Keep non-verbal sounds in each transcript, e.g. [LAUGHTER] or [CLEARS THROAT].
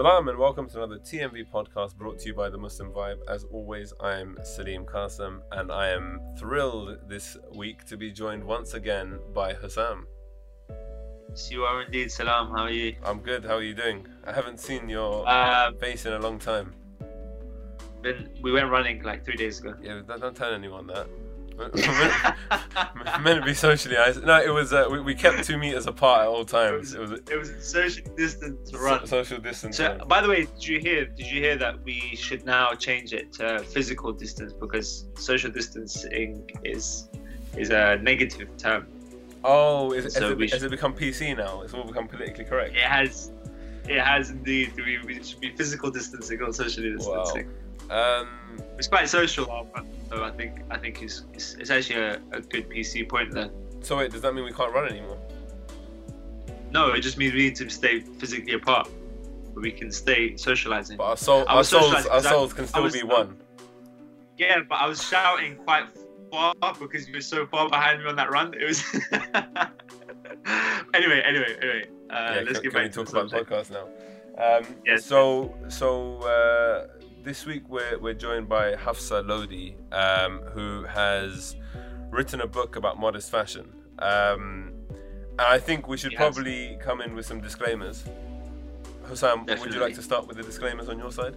Salam and welcome to another TMV podcast brought to you by the Muslim Vibe. As always, I am Salim Qasim and I am thrilled this week to be joined once again by Hussam. Yes, you are indeed. Salam, how are you? I'm good. How are you doing? I haven't seen your Um, face in a long time. been, we went running like three days ago. Yeah, don't, don't tell anyone that. [LAUGHS] Meant to be socially isolated. No, it was. Uh, we, we kept two meters apart at all times. It was It was a social distance so- run. social distance. So, by the way, did you hear? Did you hear that we should now change it to physical distance because social distancing is is a negative term. oh, is, So has, it, we has it become PC now? It's all become politically correct. It has, it has indeed. We, we should be physical distancing, not socially Wow. Um, It's quite social, so I think I think it's it's, it's actually a, a good PC point there. so wait, does that mean we can't run anymore? No, it just means we need to stay physically apart, but we can stay socializing. But our, soul, our souls, our souls can still was- be one. Yeah, but I was shouting quite far because you were so far behind me on that run. It was. [LAUGHS] anyway, anyway, anyway. Uh, yeah, let's can, get can we back to talk the about subject. podcast now? Um, Yes. So, so uh, this week we're we're joined by Hafsa Lodi, um, who has written a book about modest fashion. Um, and I think we should has. probably come in with some disclaimers. Hussam, would you like to start with the disclaimers on your side?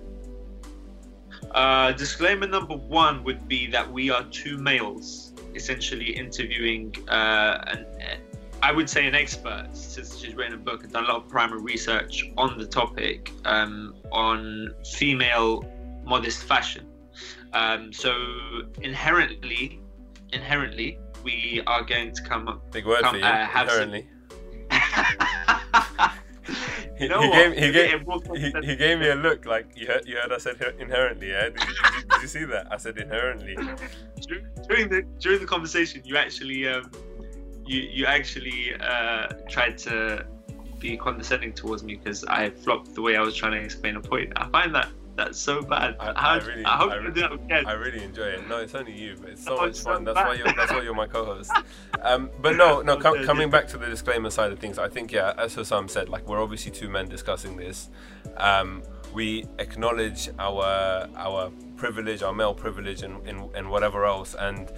Uh, disclaimer number one would be that we are two males, essentially interviewing uh, an, I would say an expert, since she's written a book and done a lot of primary research on the topic um, on female modest fashion. Um, so inherently, inherently, we are going to come up. Big word Come, for you, uh, some- inherently. [LAUGHS] He, You know he what? gave, he, gave, he, he gave me a look like you heard, you heard I said inherently, yeah? Did, you- did, you, did you see that? I said inherently. [LAUGHS] During the during the conversation, you actually um, you you actually uh, tried to be condescending towards me because I flopped the way I was trying to explain a point. I find that that's so bad. I- How- I really- hope I you really- do that again. I really enjoy it. No, it's only you, but it's [LAUGHS] so Oh, much it's fun. so That's why you're that's why you're my co-host. [LAUGHS] Um, but no, no. Com- coming back to the disclaimer side of things, I think yeah, as Hussam said, like we're obviously two men discussing this. Um, we acknowledge our our privilege, our male privilege, and and, and whatever else, and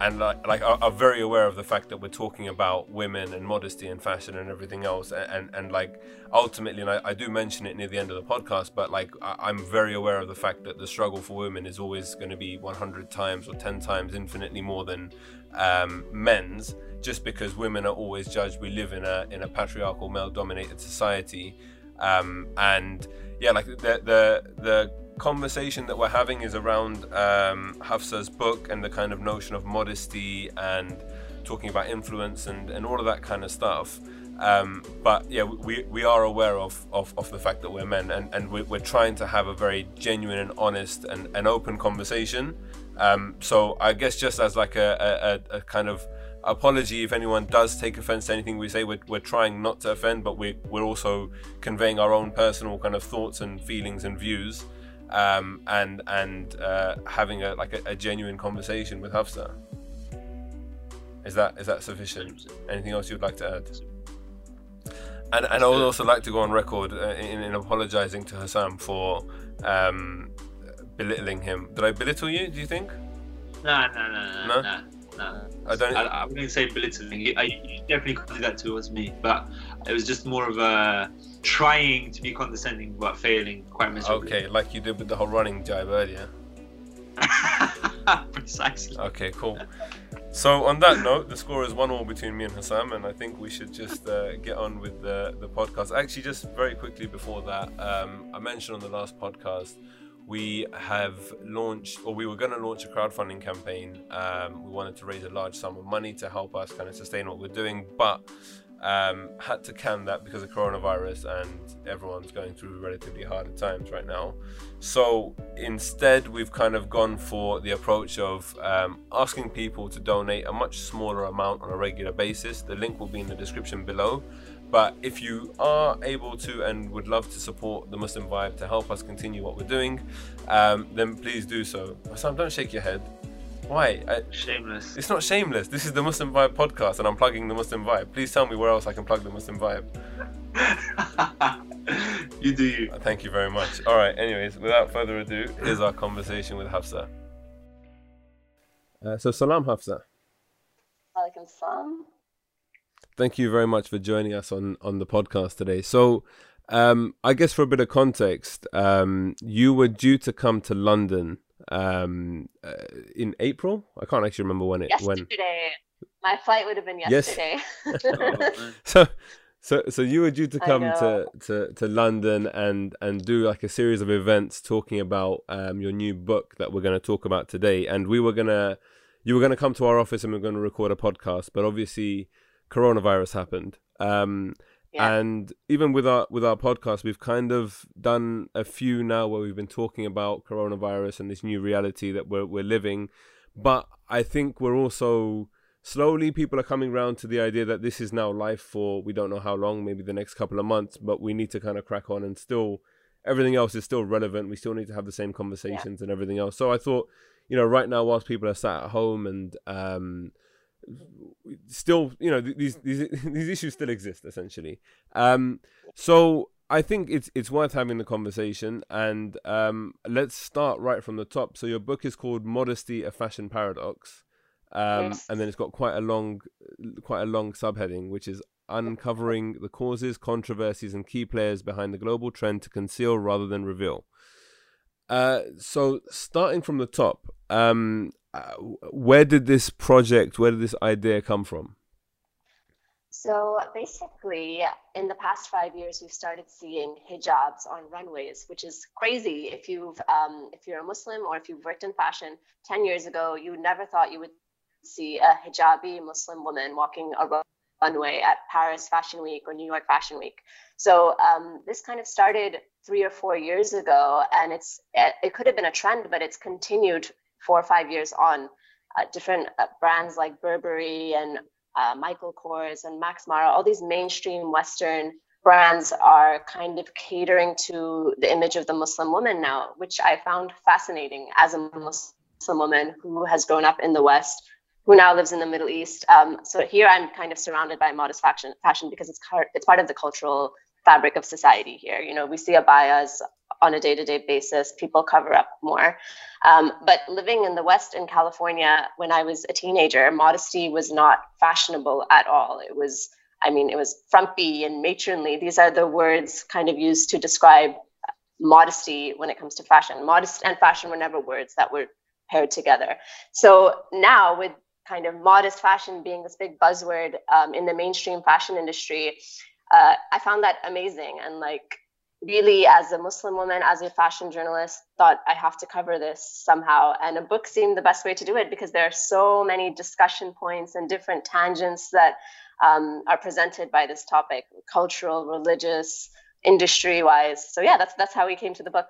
and like, like are, are very aware of the fact that we're talking about women and modesty and fashion and everything else and and, and like ultimately and I, I do mention it near the end of the podcast but like I, i'm very aware of the fact that the struggle for women is always going to be 100 times or 10 times infinitely more than um, men's just because women are always judged. We live in a in a patriarchal male dominated society um, and yeah like the the the conversation that we're having is around um, Hafsa's book and the kind of notion of modesty and talking about influence and, and all of that kind of stuff. Um, but yeah, we, we are aware of, of, of the fact that we're men and, and we're, we're trying to have a very genuine and honest and, and open conversation. Um, so I guess just as like a, a, a kind of apology if anyone does take offense to anything we say, we're, we're trying not to offend, but we, we're also conveying our own personal kind of thoughts and feelings and views um, and and uh, having a like a, a genuine conversation with Hafsa. Is that is that sufficient? Anything else you'd like to add? And and I would also like to go on record uh, in, in apologizing to Hussam for um, belittling him. Did I belittle you? Do you think? No, no, no, No? no, no. no. I don't- I, I wouldn't say belittling. You, I, you definitely can't do that towards me, but it was just more of a trying to be condescending but failing quite miserably. Okay, like you did with the whole running jibe earlier. [LAUGHS] Precisely. Okay, cool. So on that note, the score is one all between me and Hussam, and I think we should just uh, get on with the the podcast. Actually, just very quickly before that, um, I mentioned on the last podcast we have launched, or we were going to launch a crowdfunding campaign. Um, we wanted to raise a large sum of money to help us kind of sustain what we're doing, but um, had to can that because of coronavirus and everyone's going through relatively harder times right now. So instead, we've kind of gone for the approach of um, asking people to donate a much smaller amount on a regular basis. The link will be in the description below. But if you are able to and would love to support the Muslim Vibe to help us continue what we're doing, um, then please do so. Sam, don't shake your head. Why? I, Shameless. it's not shameless. This is the Muslim Vibe podcast, and I'm plugging the Muslim Vibe. Please tell me where else I can plug the Muslim Vibe. [LAUGHS] You do you. Thank you very much. All right. Anyways, without further ado, here's our conversation with Hafsa. Uh, so, salam, Hafsa. Alaikum salam. Thank you very much for joining us on on the podcast today. So, um, I guess for a bit of context, um, you were due to come to London um, uh, in April. I can't actually remember when it yesterday. when. My flight would have been yesterday. Yes. [LAUGHS] [LAUGHS] so, so, so you were due to come to, to, to London and, and do like a series of events talking about um, your new book that we're going to talk about today. And we were gonna, you were gonna come to our office and we are going to record a podcast. But obviously, coronavirus happened. Um, yeah. And even with our with our podcast, we've kind of done a few now where we've been talking about coronavirus and this new reality that we're we're living. But I think we're also slowly people are coming around to the idea that this is now life for we don't know how long, maybe the next couple of months, but we need to kind of crack on and still everything else is still relevant. We still need to have the same conversations yeah. and everything else. So I thought, you know, right now whilst people are sat at home and um still, you know, these these [LAUGHS] these issues still exist essentially. Um so I think it's it's worth having the conversation, and um, let's start right from the top. So your book is called "Modesty: A Fashion Paradox," Um, yes. And then it's got quite a long, quite a long subheading, which is uncovering the causes, controversies, and key players behind the global trend to conceal rather than reveal. Uh, so starting from the top, um, uh, where did this project, where did this idea come from? So basically, in the past five years, we've started seeing hijabs on runways, which is crazy. If you've um, if you're a Muslim or if you've worked in fashion, ten years ago, you never thought you would see a hijabi Muslim woman walking a runway at Paris Fashion Week or New York Fashion Week. So um, this kind of started three or four years ago, and it's it, it, could have been a trend, but it's continued four or five years on. Uh, different uh, brands like Burberry and uh, Michael Kors and Max Mara, all these mainstream Western brands are kind of catering to the image of the Muslim woman now, which I found fascinating as a Muslim woman who has grown up in the West who now lives in the Middle East. Um, so here I'm kind of surrounded by modest fashion, fashion because it's part, it's part of the cultural fabric of society here. You know, we see abayas on a day-to-day basis. People cover up more. Um, but living in the West in California, when I was a teenager, modesty was not fashionable at all. It was, I mean, it was frumpy and matronly. These are the words kind of used to describe modesty when it comes to fashion. Modest and fashion were never words that were paired together. So now with kind of modest fashion being this big buzzword um, in the mainstream fashion industry, uh, I found that amazing. And like, really, as a Muslim woman, as a fashion journalist, thought I have to cover this somehow. And a book seemed the best way to do it because there are so many discussion points and different tangents that um, are presented by this topic cultural, religious, industry wise. So, yeah, that's, that's how we came to the book.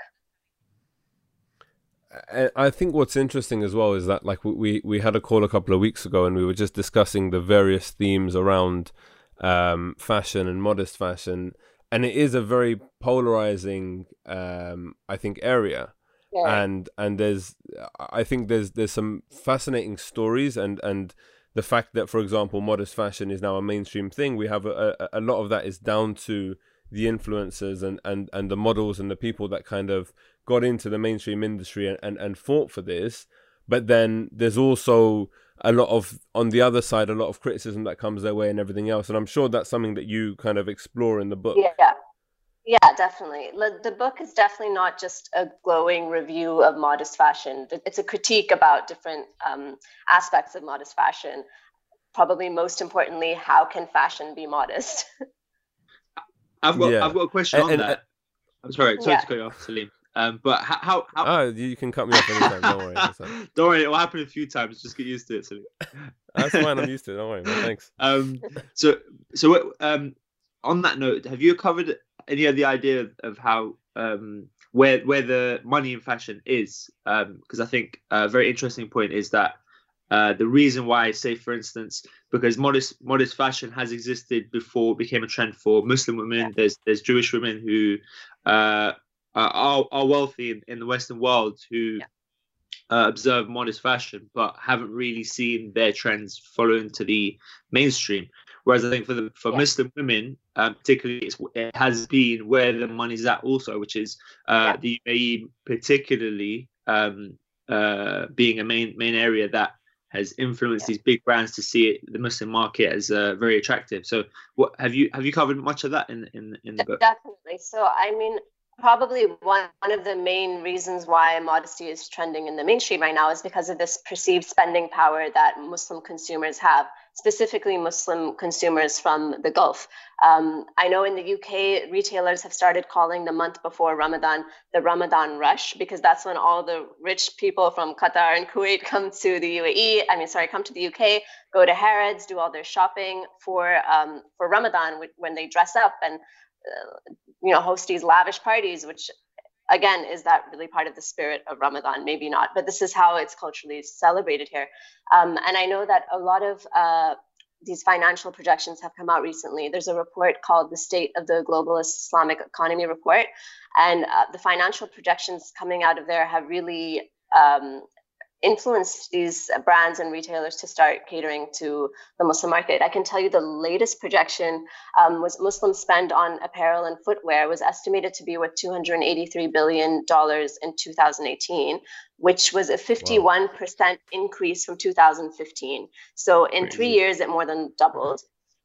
I think what's interesting as well is that like we we had a call a couple of weeks ago and we were just discussing the various themes around um, fashion and modest fashion, and it is a very polarizing, um, I think, area. Yeah. And and there's I think there's there's some fascinating stories and and the fact that for example modest fashion is now a mainstream thing. We have a, a, a lot of that is down to the influencers and, and, and the models and the people that kind of got into the mainstream industry and, and, and fought for this. But then there's also a lot of, on the other side, a lot of criticism that comes their way and everything else. And I'm sure that's something that you kind of explore in the book. Yeah. Yeah, definitely. The book is definitely not just a glowing review of modest fashion. It's a critique about different um, aspects of modest fashion. Probably most importantly, how can fashion be modest? [LAUGHS] I've got, yeah. I've got a question and, on and, that. I'm sorry, sorry yeah. to cut you off, Salim. Um, but how, how, how... Oh, you can cut me off anytime. Don't worry. [LAUGHS] don't worry. It will happen a few times. Just get used to it. So. That's fine. I'm [LAUGHS] used to it. Don't worry. Man. Thanks. Um, so, so um, on that note, have you covered any of the idea of how um, where where the money in fashion is? Because um, I think a very interesting point is that uh, the reason why, say for instance, because modest modest fashion has existed before it became a trend for Muslim women. Yeah. There's there's Jewish women who uh, uh, are, are wealthy in, in the Western world who yeah. uh, observe modest fashion, but haven't really seen their trends follow into the mainstream. Whereas I think for the for yeah. Muslim women, um, particularly, it has been where the money's at also, which is uh, yeah. the UAE, particularly um, uh, being a main main area that has influenced yeah. these big brands to see it, the Muslim market as uh, very attractive. So, what have you have you covered much of that in in in the book? Definitely. So, I mean, probably one, one of the main reasons why modesty is trending in the mainstream right now is because of this perceived spending power that Muslim consumers have, specifically Muslim consumers from the Gulf. Um, I know in the UK, retailers have started calling the month before Ramadan the Ramadan rush because that's when all the rich people from Qatar and Kuwait come to the UAE. I mean, sorry, come to the UK, go to Harrods, do all their shopping for um, for Ramadan when they dress up and you know host these lavish parties which again is that really part of the spirit of ramadan? Maybe not but this is how it's culturally celebrated here. Um, and i know that a lot of uh, these financial projections have come out recently. There's a report called the state of the globalist islamic economy report and uh, the financial projections coming out of there have really um, influenced these brands and retailers to start catering to the Muslim market. I can tell you the latest projection um, was Muslim spend on apparel and footwear was estimated to be worth 283 billion dollars in 2018, which was a 51% wow. increase from 2015. So in Crazy. three years, it more than doubled.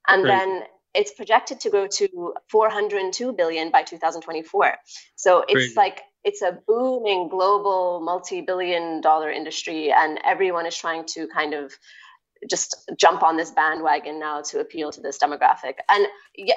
And Crazy. then it's projected to go to 402 billion by 2024. So it's Crazy. like it's a booming global multi-billion dollar industry and everyone is trying to kind of just jump on this bandwagon now to appeal to this demographic. And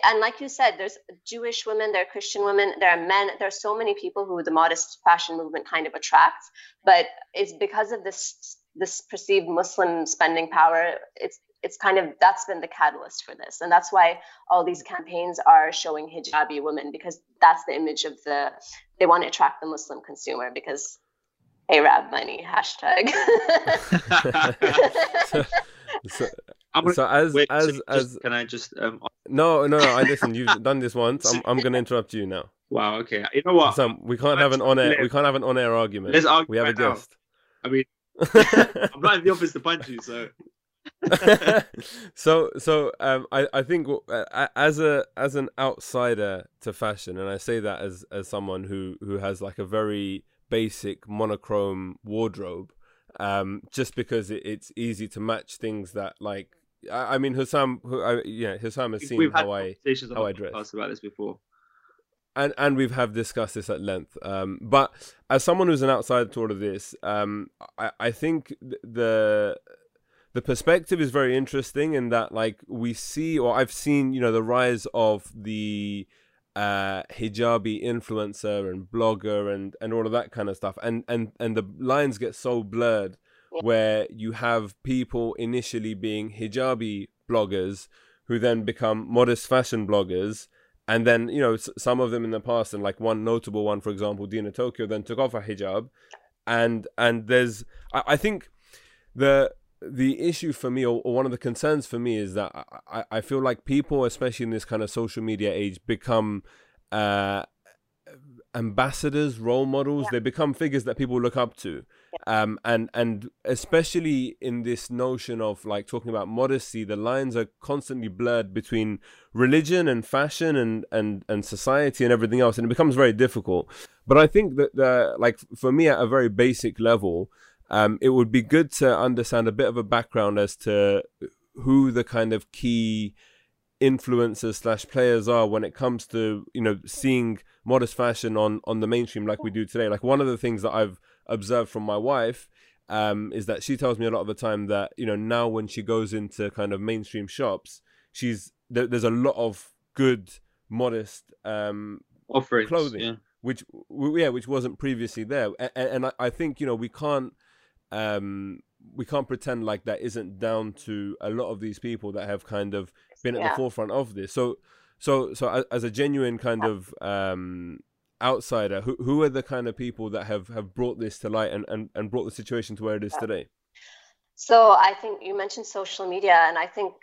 and like you said there's jewish women there are christian women there are men there are so many people who the modest fashion movement kind of attracts. But it's because of this this perceived muslim spending power it's it's kind of that's been the catalyst for this. And that's why all these campaigns are showing hijabi women because that's the image of the they want to attract the muslim consumer because arab money hashtag. [LAUGHS] So, so, so as wait, as so as just, can i just um no no no i listen you've done this once. I'm, I'm gonna interrupt you now. Wow okay. You know what? So we can't have an on-air we can't have an on-air argument. Let's argue we have right a guest. Now. i mean [LAUGHS] i'm not in the office to punch you so [LAUGHS] so so um, I I think uh, as a as an outsider to fashion, and I say that as as someone who who has like a very basic monochrome wardrobe, um, just because it, it's easy to match things that like I, I mean Hussam, who I, yeah Hussam has seen We've how I how I dress. about this before. And, and we've have discussed this at length. Um, but as someone who's an outsider to all of this, um, I, I think the the perspective is very interesting in that like we see or I've seen you know the rise of the uh, hijabi influencer and blogger and and all of that kind of stuff. And and and the lines get so blurred where you have people initially being hijabi bloggers who then become modest fashion bloggers. And then you know some of them in the past and like one notable one for example Dina Tokio then took off a hijab. And and there's I, I think the the issue for me, or, or, one of the concerns for me, is that I, I feel like people, especially in this kind of social media age, become uh, ambassadors, role models. Yeah. They become figures that people look up to, yeah. um, and and especially in this notion of like talking about modesty, the lines are constantly blurred between religion and fashion and and and society and everything else, and it becomes very difficult. But I think that the like for me at a very basic level um, it would be good to understand a bit of a background as to who the kind of key influencers slash players are when it comes to you know seeing modest fashion on on the mainstream like we do today like one of the things that i've observed from my wife um, is that she tells me a lot of the time that you know now when she goes into kind of mainstream shops she's there, there's a lot of good modest um offerings clothing yeah. which yeah which wasn't previously there and, and I, I think you know we can't um, we can't pretend like that isn't down to a lot of these people that have kind of been at yeah. the forefront of this. So, so, so as a genuine kind yeah. of um, outsider, who who are the kind of people that have have brought this to light and and, and brought the situation to where it is yeah. today? So I think you mentioned social media, and I think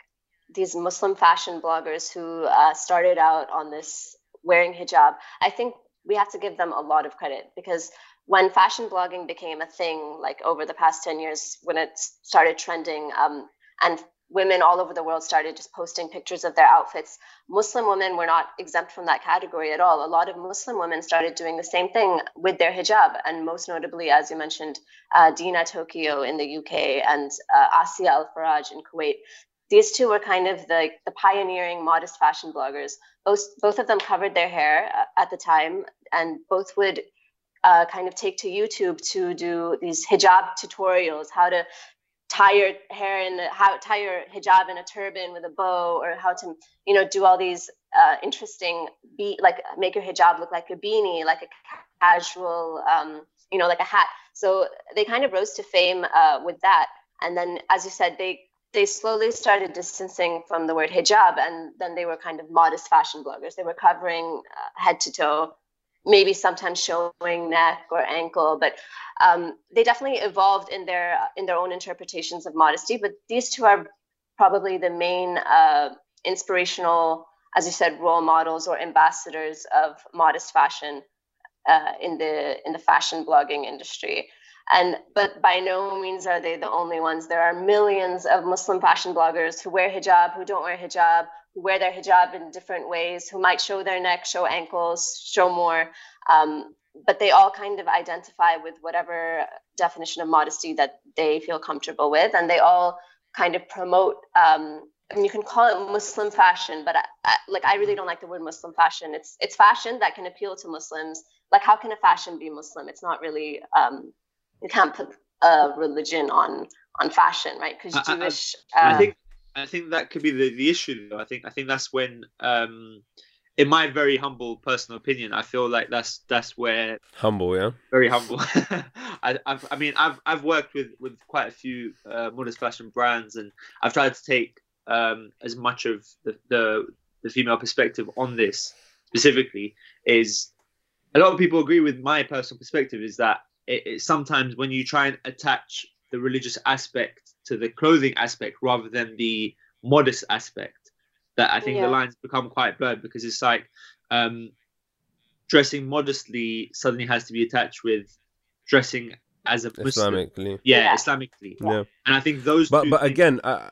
these Muslim fashion bloggers who uh, started out on this wearing hijab, I think we have to give them a lot of credit because when fashion blogging became a thing, like over the past 10 years, when it started trending, um, and women all over the world started just posting pictures of their outfits. Muslim women were not exempt from that category at all. A lot of Muslim women started doing the same thing with their hijab, and most notably, as you mentioned, uh, Dina Tokio in the UK and uh, Ascia Al Faraj in Kuwait. These two were kind of the, the pioneering modest fashion bloggers. Both, both of them covered their hair uh, at the time, and both would uh, kind of take to YouTube to do these hijab tutorials, how to tie your hair in how tie your hijab in a turban with a bow or how to you know do all these uh, interesting be like make your hijab look like a beanie like a casual um, you know like a hat. So they kind of rose to fame uh, with that. And then as you said they they slowly started distancing from the word hijab and then they were kind of modest fashion bloggers. They were covering uh, head to toe maybe sometimes showing neck or ankle but um, they definitely evolved in their in their own interpretations of modesty but these two are probably the main uh, inspirational as you said role models or ambassadors of modest fashion uh, in the in the fashion blogging industry. And but by no means are they the only ones. There are millions of muslim fashion bloggers who wear hijab who don't wear hijab who wear their hijab in different ways who might show their neck show ankles show more um, but they all kind of identify with whatever definition of modesty that they feel comfortable with and they all kind of promote um, I mean, you can call it Muslim fashion, but I, I, like I really don't like the word Muslim fashion. It's it's fashion that can appeal to Muslims. Like, how can a fashion be Muslim? It's not really. Um, you can't put a religion on on fashion, right? Because Jewish. I, I, uh, think I think that could be the, the issue. Though. I think I think that's when um, in my very humble personal opinion, I feel like that's that's where humble, yeah, very humble. [LAUGHS] I, I've, I mean, I've I've worked with with quite a few uh, modest fashion brands, and I've tried to take um, as much of the, the the female perspective on this specifically. Is a lot of people agree with my personal perspective is that it, it sometimes when you try and attach the religious aspect to the clothing aspect rather than the modest aspect that I think yeah. the lines become quite blurred because it's like um, dressing modestly suddenly has to be attached with dressing as a Muslim. Islamically. Yeah, yeah. Islamically. Yeah. And I think those. But but things... again, uh,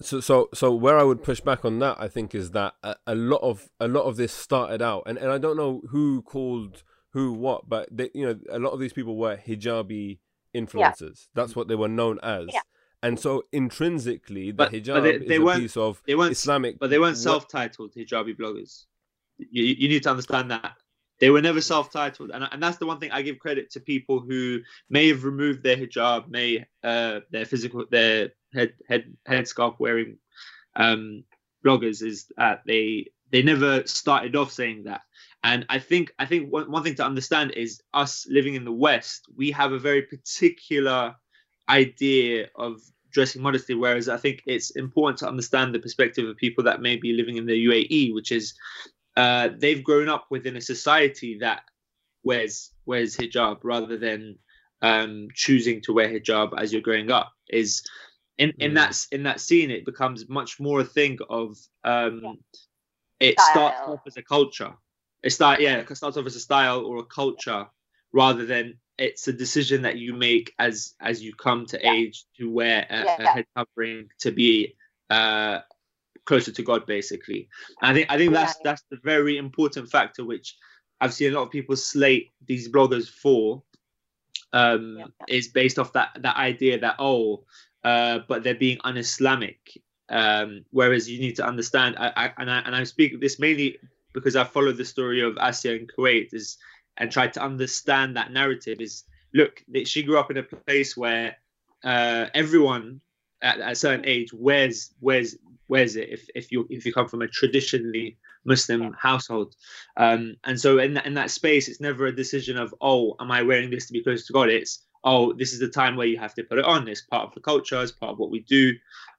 so so so where I would push back on that, I think, is that a, a, lot of a lot of this started out, and, and I don't know who called who what, but they, you know, a lot of these people were hijabi influencers. Yeah. That's what they were known as. Yeah. And so intrinsically, the but, hijab but they, they is a piece of they weren't, Islamic. But they weren't self-titled hijabi bloggers. You, you need to understand that they were never self-titled, and and that's the one thing I give credit to people who may have removed their hijab, may uh, their physical their head head headscarf wearing um, bloggers is that they they never started off saying that. And I think I think one, one thing to understand is us living in the West, we have a very particular idea of dressing modestly. Whereas I think it's important to understand the perspective of people that may be living in the UAE, which is uh, they've grown up within a society that wears wears hijab rather than um, choosing to wear hijab as you're growing up. Is in in mm. that in that scene, it becomes much more a thing of um, it style. starts off as a culture. It start yeah, it starts off as a style or a culture rather than it's a decision that you make as as you come to yeah. age to wear a, yeah. a, head covering to be uh, closer to God, basically. And I think I think that's that's the very important factor which I've seen a lot of people slate these bloggers for. Um, is based off that that idea that oh, uh, but they're being un-Islamic. Um, whereas you need to understand, I, I, and I and I speak this mainly because I follow the story of Ascia in Kuwait. Is and tried to understand that narrative is look that she grew up in a place where uh, everyone at, at, a certain age wears wears wears it if, if you if you come from a traditionally Muslim household, um, and so in that, in that space, it's never a decision of oh, am I wearing this to be close to God? It's oh, this is the time where you have to put it on. It's part of the culture. It's part of what we do,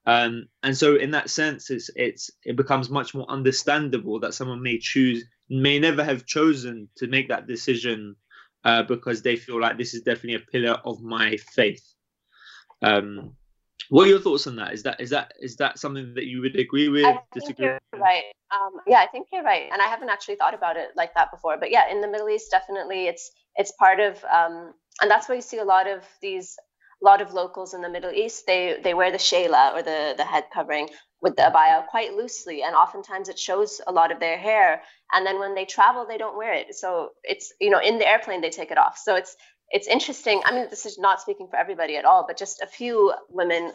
um, and so in that sense, it's it's it becomes much more understandable that someone may choose may never have chosen to make that decision uh, because they feel like this is definitely a pillar of my faith. Um, what are your thoughts on that? Is that is that is that something that you would agree with? I disagree? You're right. Um, yeah, I think you're right, and I haven't actually thought about it like that before. But yeah, in the Middle East, definitely, it's it's part of, um, and that's why you see a lot of these a lot of locals in the Middle East they they wear the shayla or the the head covering with the abaya quite loosely, and oftentimes it shows a lot of their hair. And then when they travel, they don't wear it. So it's you know in the airplane they take it off. So it's it's interesting. I mean, this is not speaking for everybody at all, but just a few women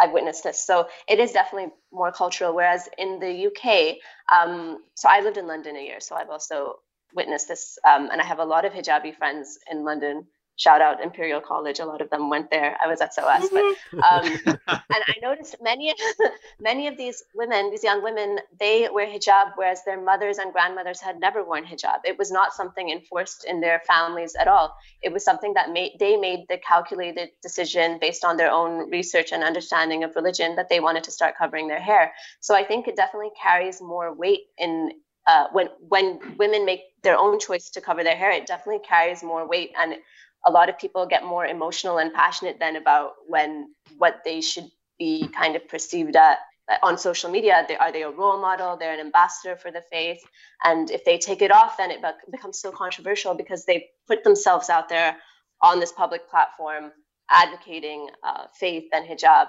I've witnessed this. So it is definitely more cultural. Whereas in the UK, um, so I lived in London a year, so I've also witnessed this, um, and I have a lot of hijabi friends in London shout out Imperial College. A lot of them went there. I was at SOAS, but [LAUGHS] um, and I noticed many [LAUGHS] many of these women, these young women, they wear hijab, whereas their mothers and grandmothers had never worn hijab. It was not something enforced in their families at all. It was something that made they made the calculated decision based on their own research and understanding of religion that they wanted to start covering their hair. So I think it definitely carries more weight in uh, when when women make their own choice to cover their hair, it definitely carries more weight and a lot of people get more emotional and passionate then about when what they should be kind of perceived at on social media. They, are they a role model? They're an ambassador for the faith. And if they take it off then it becomes so controversial because they put themselves out there on this public platform advocating uh, faith and hijab.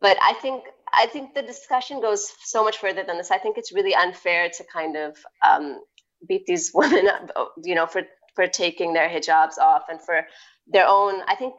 But i think i think the discussion goes so much further than this. I think it's really unfair to kind of um, beat these [LAUGHS] women up you know for for taking their hijabs off and for their own i think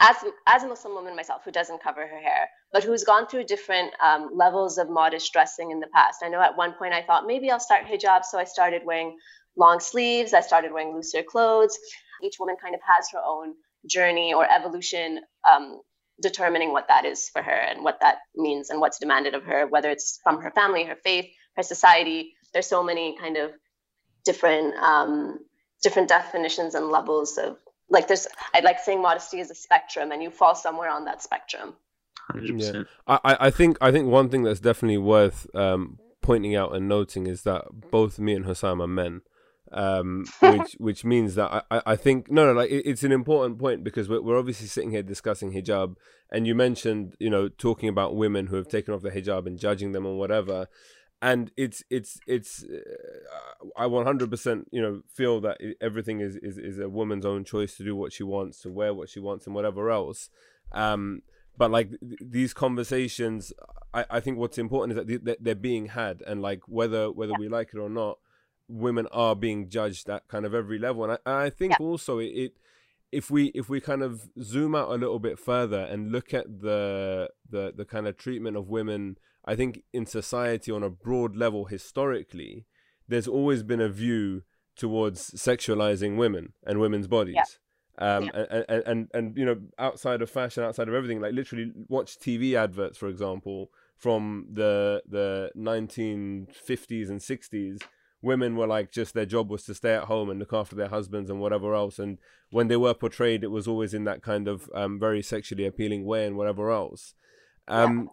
as as a muslim woman myself who doesn't cover her hair but who's gone through different um, levels of modest dressing in the past i know at one point i thought maybe i'll start hijab so i started wearing long sleeves i started wearing looser clothes. Each woman kind of has her own journey or evolution um, determining what that is for her and what that means and what's demanded of her whether it's from her family her faith her society. There's so many kind of different um, different definitions and levels of like there's I like saying modesty is a spectrum and you fall somewhere on that spectrum. 100%. Yeah. I, I think I think one thing that's definitely worth um, pointing out and noting is that both me and Hussam are men. Um, [LAUGHS] which which means that I, I think no no like it, it's an important point because we're, we're obviously sitting here discussing hijab and you mentioned you know talking about women who have taken off the hijab and judging them or whatever and it's it's it's uh, i 100% you know feel that everything is, is is a woman's own choice to do what she wants to wear what she wants and whatever else. Um but like th- these conversations I, I think what's important is that they're being had and like whether whether we like it or not women are being judged at kind of every level. And i, I think yeah. also it, it if we if we kind of zoom out a little bit further and look at the the the kind of treatment of women I think in society on a broad level historically, there's always been a view towards sexualizing women and women's bodies. Yeah. Um, yeah. And, and, and, and, you know, outside of fashion, outside of everything, like literally watch TV adverts, for example, from the, the 1950s and 60s, women were like just their job was to stay at home and look after their husbands and whatever else. And when they were portrayed, it was always in that kind of um, very sexually appealing way and whatever else. Um.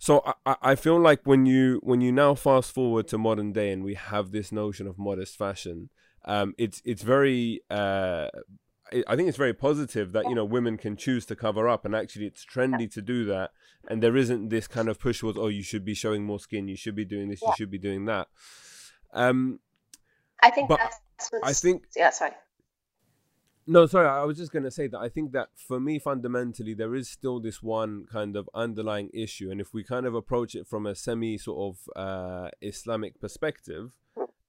So I, I feel like when you when you now fast forward to modern day and we have this notion of modest fashion, um, it's it's very uh, I think it's very positive that you know women can choose to cover up, and actually it's trendy to do that, and there isn't this kind of push towards oh you should be showing more skin, you should be doing this, yeah. you should be doing that. Um, I think that's I think yeah sorry. No, sorry, I was just going to say that I think that for me, fundamentally, there is still this one kind of underlying issue. And if we kind of approach it from a semi sort of uh, Islamic perspective,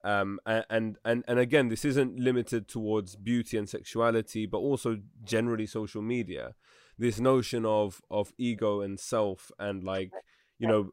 um, and, and, and again, this isn't limited towards beauty and sexuality, but also generally social media. This notion of, of ego and self and like, you know,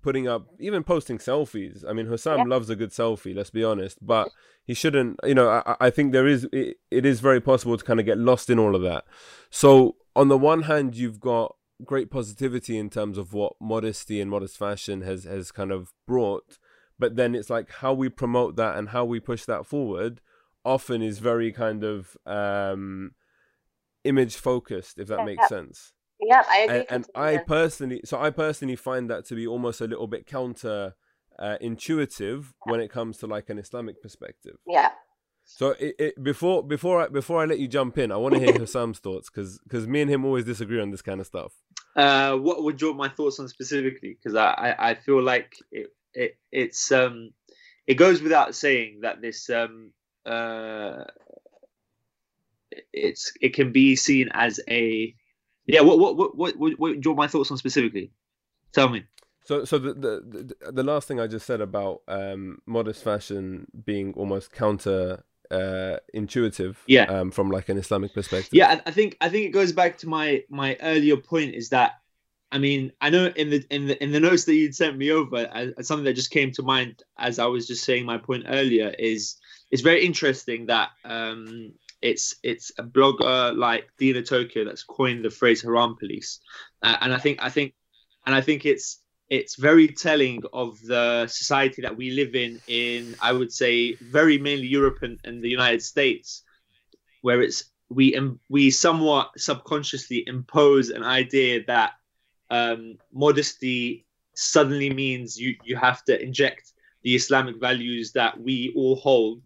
putting up, even posting selfies. I mean, Hussam yeah. loves a good selfie, let's be honest, but he shouldn't, you know, I, I think there is, it, it is very possible to kind of get lost in all of that. So, on the one hand, you've got great positivity in terms of what modesty and modest fashion has, has kind of brought, but then it's like how we promote that and how we push that forward often is very kind of um, image focused, if that yeah, makes yeah. sense. Yeah, I agree. And, and I personally, so I personally find that to be almost a little bit counter uh, intuitive yeah. when it comes to like an Islamic perspective. Yeah. So it, it, before before I, before I let you jump in, I want to hear Hussam's thoughts because because me and him always disagree on this kind of stuff. Uh, what would you want my thoughts on specifically? Because I, I, I feel like it, it it's um it goes without saying that this um uh it's it can be seen as a yeah, what what what what, what, what do you want my thoughts on specifically? Tell me. So, so the, the the, the last thing I just said about um, modest fashion being almost counter uh, intuitive, yeah, um, from like an Islamic perspective. Yeah, I think I think it goes back to my my earlier point is that I mean I know in the in the in the notes that you'd sent me over, uh, something that just came to mind as I was just saying my point earlier is it's very interesting that um, it's it's a blogger like Dina Tokio that's coined the phrase haram police, uh, and I think I think and I think it's it's very telling of the society that we live in in i would say very mainly europe and, and the united states where it's we we somewhat subconsciously impose an idea that um, modesty suddenly means you you have to inject the islamic values that we all hold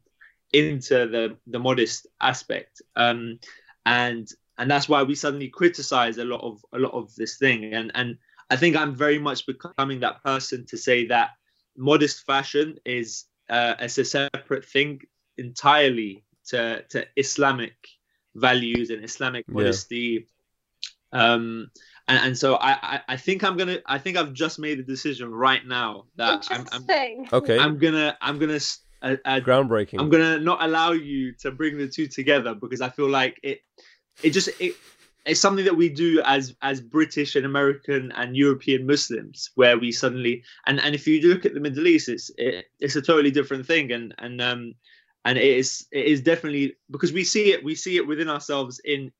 into the the modest aspect um, and and that's why we suddenly criticize a lot of a lot of this thing and and I think I'm very much becoming that person to say that modest fashion is uh, as a separate thing entirely to to Islamic values and Islamic modesty. Yeah. Um, and, and so I, I, I think I'm gonna I think I've just made the decision right now that I'm, I'm okay I'm gonna I'm gonna groundbreaking. I'm gonna not allow you to bring the two together because I feel like it it just it it's something that we do as as British and American and European Muslims, where we suddenly and and if you look at the Middle East, it's it, it's a totally different thing, and and um and it is it is definitely because we see it we see it within ourselves in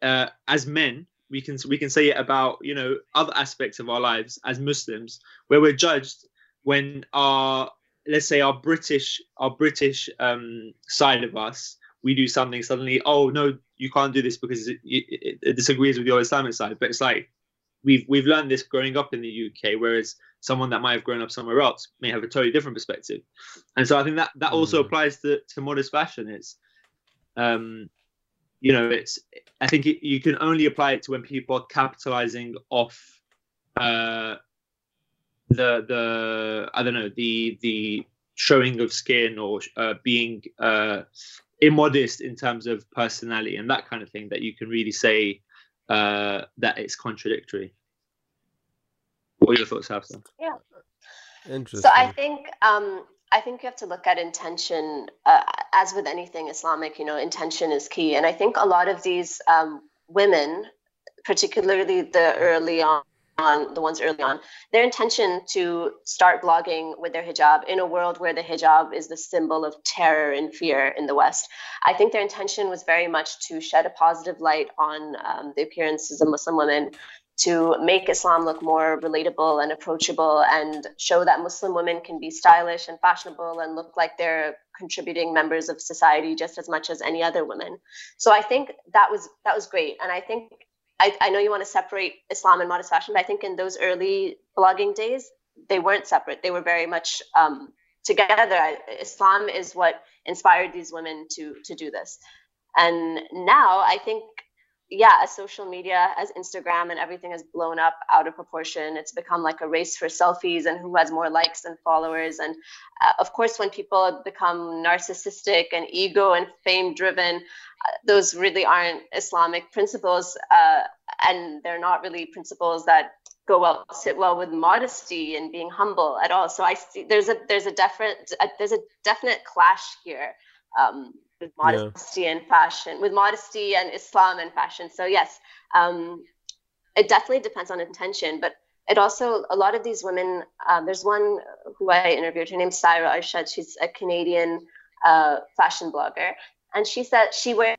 uh, as men we can we can say it about you know other aspects of our lives as Muslims where we're judged when our let's say our British our British um, side of us we do something suddenly oh no you can't do this because it, it, it, disagrees with your islamic side. But it's like we've we've learned this growing up in the uk whereas someone that might have grown up somewhere else may have a totally different perspective. And so i think that that also mm. applies to, to modest fashion. It's um you know it's i think it, you can only apply it to when people are capitalizing off uh the the i don't know the the showing of skin or uh, being uh, immodest in terms of personality and that kind of thing that you can really say uh, that it's contradictory. What are your thoughts, Hafsa? Yeah. Interesting. So I think um, I think you have to look at intention. Uh, as with anything Islamic, you know, intention is key, and I think a lot of these um, women, particularly the early on on the ones early on, their intention to start blogging with their hijab in a world where the hijab is the symbol of terror and fear in the West. I think their intention was very much to shed a positive light on um, the appearances of Muslim women, to make Islam look more relatable and approachable, and show that Muslim women can be stylish and fashionable and look like they're contributing members of society just as much as any other women. So I think that was that was great, and I think I, I know you want to separate Islam and modest fashion, but I think in those early blogging days, they weren't separate. They were very much um, together. Islam is what inspired these women to to do this. And now I think yeah, as social media, as Instagram and everything has blown up out of proportion, it's become like a race for selfies and who has more likes and followers. And uh, of course, when people become narcissistic and ego and fame driven, uh, those really aren't Islamic principles, uh, and they're not really principles that go well sit well with modesty and being humble at all. So I see there's a there's a definite a, there's a definite clash here. Um, with modesty yeah. and fashion, with modesty and Islam and fashion. So yes, um, it definitely depends on intention, but it also a lot of these women. Um, there's one who I interviewed. Her name's Saira Arshad. She's a Canadian uh, fashion blogger, and she said she wears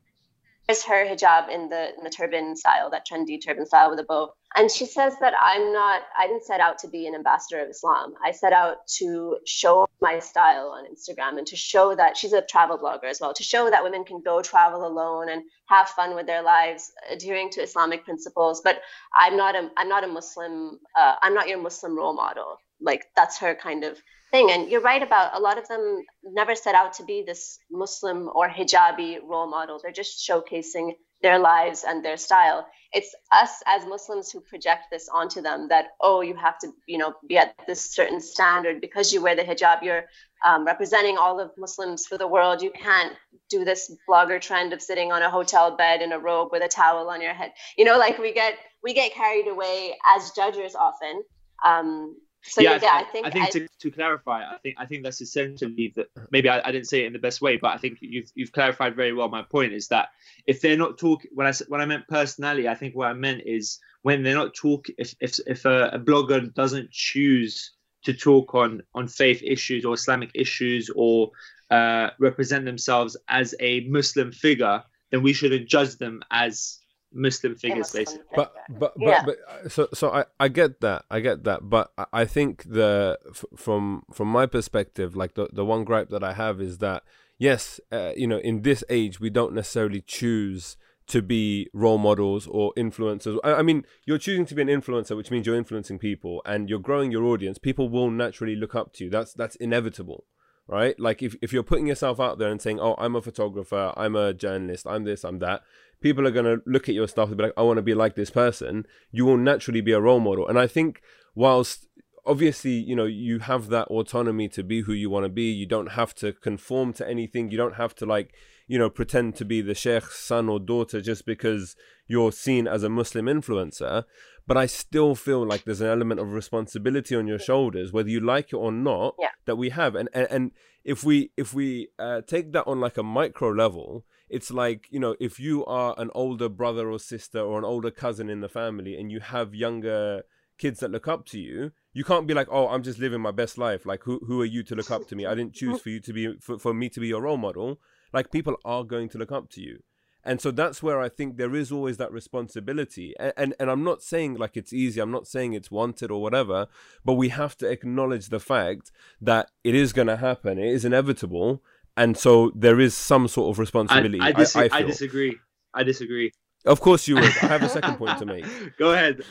her hijab in the in the turban style, that trendy turban style with a bow. And she says that I'm not. I didn't set out to be an ambassador of Islam. I set out to show my style on Instagram and to show that she's a travel blogger as well. To show that women can go travel alone and have fun with their lives, adhering to Islamic principles. But I'm not a. I'm not a Muslim. Uh, I'm not your Muslim role model. Like that's her kind of thing. And you're right about a lot of them never set out to be this Muslim or hijabi role model. They're just showcasing their lives and their style. It's us as muslims who project this onto them that oh you have to you know be at this certain standard because you wear the hijab. You're um, representing all of muslims for the world. You can't do this blogger trend of sitting on a hotel bed in a robe with a towel on your head. You know like we get we get carried away as judges often. Um, so yeah, yeah I, think I think I, to, to clarify, I think I think that's essentially that maybe I, I, didn't say it in the best way, but I think you've you've clarified very well. My point is that if they're not talking, when I when I meant personality, I think what I meant is when they're not talking, if if if a, a blogger doesn't choose to talk on on faith issues or Islamic issues or uh, represent themselves as a Muslim figure, then we shouldn't judge them as Muslim figures, basically. But but but, yeah. but uh, so so I I get that I get that, but I think the from from my perspective, like the the one gripe that I have is that yes, uh, you know, in this age we don't necessarily choose to be role models or influencers. I, I mean, you're choosing to be an influencer, which means you're influencing people and you're growing your audience. People will naturally look up to you. That's that's inevitable right? Like if, if you're putting yourself out there and saying, "Oh, I'm a photographer, I'm a journalist, I'm this, I'm that," people are going to look at your stuff and be like, I want to be like this person. You will naturally be a role model. And I think, whilst obviously, you know, you have that autonomy to be who you want to be, you don't have to conform to anything. You don't have to, like, you know, pretend to be the sheikh's son or daughter just because you're seen as a Muslim influencer. But I still feel like there's an element of responsibility on your shoulders, whether you like it or not, yeah. that we have. And, and and if we if we uh, take that on like a micro level, it's like you know if you are an older brother or sister or an older cousin in the family and you have younger kids that look up to you you can't be like oh i'm just living my best life. Like who, who are you to look up to me? I didn't choose for you to be for, for me to be your role model. Like people are going to look up to you. And so that's where i think there is always that responsibility. And, and and i'm not saying like it's easy. I'm not saying it's wanted or whatever but we have to acknowledge the fact that it is going to happen. It is inevitable and so there is some sort of responsibility. I, I, dis- I, I disagree. I disagree. Of course you would. I have a [LAUGHS] second point to make. Go ahead.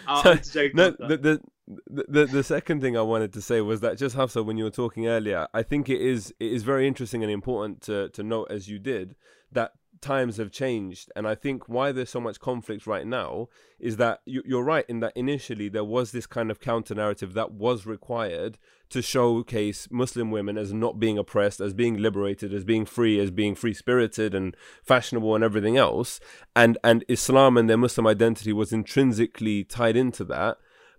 So, no, the, the, the the second thing I wanted to say was that just Hafsa, when you were talking earlier, I think it is it is very interesting and important to to note as you did that times have changed and i think why there's so much conflict right now is that you, are right in that initially there was this kind of counter narrative that was required to showcase muslim women as not being oppressed as being liberated as being free as being free spirited and fashionable and everything else and and islam and their muslim identity was intrinsically tied into that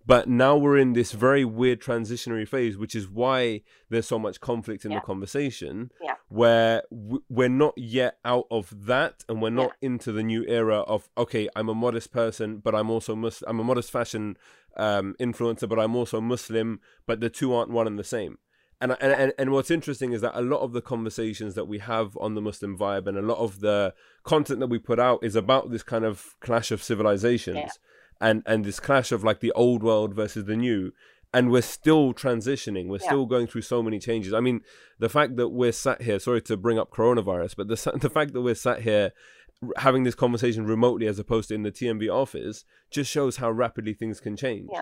but now we're in this very weird transitionary phase, which is why there's so much conflict in yeah. the conversation, yeah. Where we're not yet out of that, and we're not yeah. into the new era of okay, I'm a modest person, but I'm also Mus- I'm a modest fashion um, influencer, but I'm also Muslim, but the two aren't one and the same. And, and and and what's interesting is that a lot of the conversations that we have on the Muslim vibe and a lot of the content that we put out is about this kind of clash of civilizations and and this clash of like the old world versus the new and we're still transitioning we're yeah. still going through so many changes i mean the fact that we're sat here sorry to bring up coronavirus but the the fact that we're sat here having this conversation remotely as opposed to in the TMV office just shows how rapidly things can change yeah.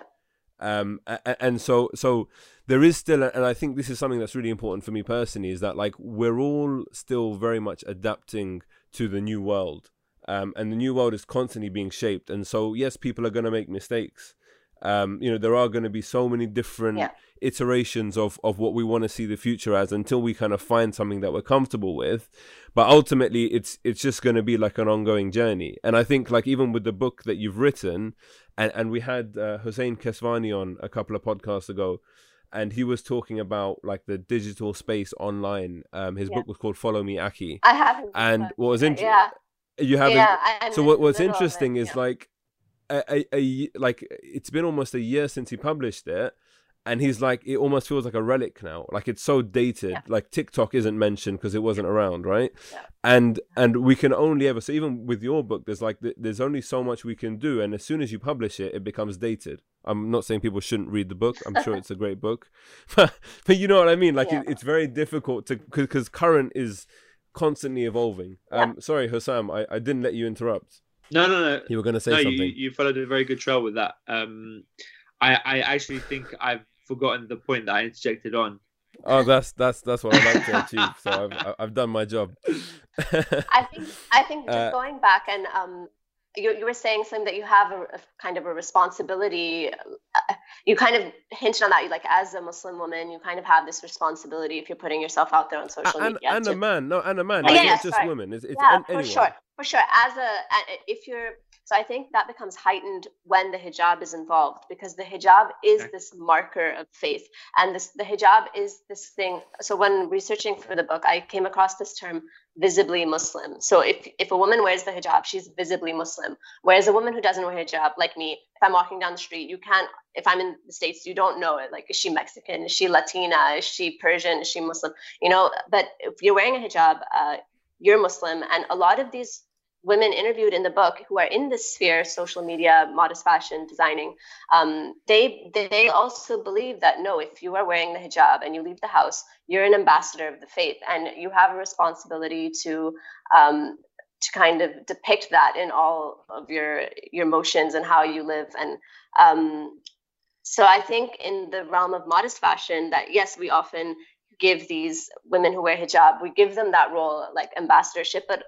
um and so so there is still and i think this is something that's really important for me personally is that like we're all still very much adapting to the new world um, and the new world is constantly being shaped. And so, yes, people are going to make mistakes. Um, you know, there are going to be so many different yeah. iterations of of what we want to see the future as until we kind of find something that we're comfortable with. But ultimately, it's it's just going to be like an ongoing journey. And I think, like even with the book that you've written, and and we had uh, Hussein Kesvani on a couple of podcasts ago and he was talking about like the digital space online. Um, his yeah. book was called "Follow Me, Akhi." I haven't. And what was interesting, yeah. You haven't. Yeah, so what, what's interesting it, is like a, a, a, like it's been almost a year since he published it and he's like it almost feels like a relic now like it's so dated yeah. like tiktok isn't mentioned because it wasn't around right yeah. and and we can only ever so even with your book there's like there's only so much we can do and as soon as you publish it it becomes dated i'm not saying people shouldn't read the book i'm sure it's a great book [LAUGHS] but, but you know what i mean like yeah. it, it's very difficult to because current is constantly evolving. Um. Sorry, Hussam, I, I didn't let you interrupt. No, no, no. You were going to say no, something. You, you followed a very good trail with that. Um, I, I actually think I've forgotten the point that I interjected on. oh, that's that's that's what I like to [LAUGHS] achieve. So I've I've done my job. [LAUGHS] I think I think just Uh, going back and um, you you were saying something that you have a, a kind of a responsibility. uh, You kind of hinted on that. You like as a Muslim woman, you kind of have this responsibility if you're putting yourself out there on social and media. and to- a man, no, and a man. Oh, It's yeah, not just sorry. women. It's, it's yeah, an- for anyone. sure, for sure. As a if you're so, I think that becomes heightened when the hijab is involved because the hijab is Okay. this marker of faith, and this the hijab is this thing. So when researching for the book, I came across this term visibly Muslim. So if if a woman wears the hijab, she's visibly Muslim. Whereas a woman who doesn't wear hijab, like me, if I'm walking down the street, you can't. If I'm in the states, you don't know it. Like, is she Mexican? Is she Latina? Is she Persian? Is she Muslim? You know. But if you're wearing a hijab, uh, you're Muslim, and a lot of these women interviewed in the book who are in this sphere, social media, modest fashion, designing, um, they they also believe that no, if you are wearing the hijab and you leave the house, you're an ambassador of the faith, and you have a responsibility to um, to kind of depict that in all of your your motions and how you live. And um, so i think in the realm of modest fashion that yes we often give these women who wear hijab we give them that role like ambassadorship but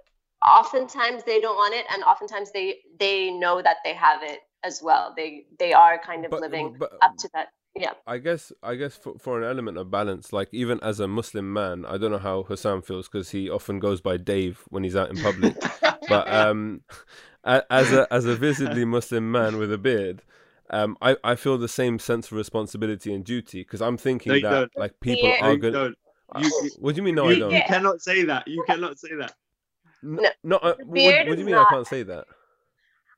oftentimes they don't want it and oftentimes they they know that they have it as well they they are kind of But- living but- up to that yeah I guess I guess for, for an element of balance, like even as a Muslim man, I don't know how Hussam feels because he often goes by Dave when he's out in public. [LAUGHS] but um, as a as a visibly Muslim man with a beard, um, I, I feel the same sense of responsibility and duty because I'm thinking No, that don't. like people Yeah. Are you going. don't. You, What do you mean? No, you, I don't. you cannot say that. You cannot say that. N- No, No, I, the what, what do you mean? not- I can't say that.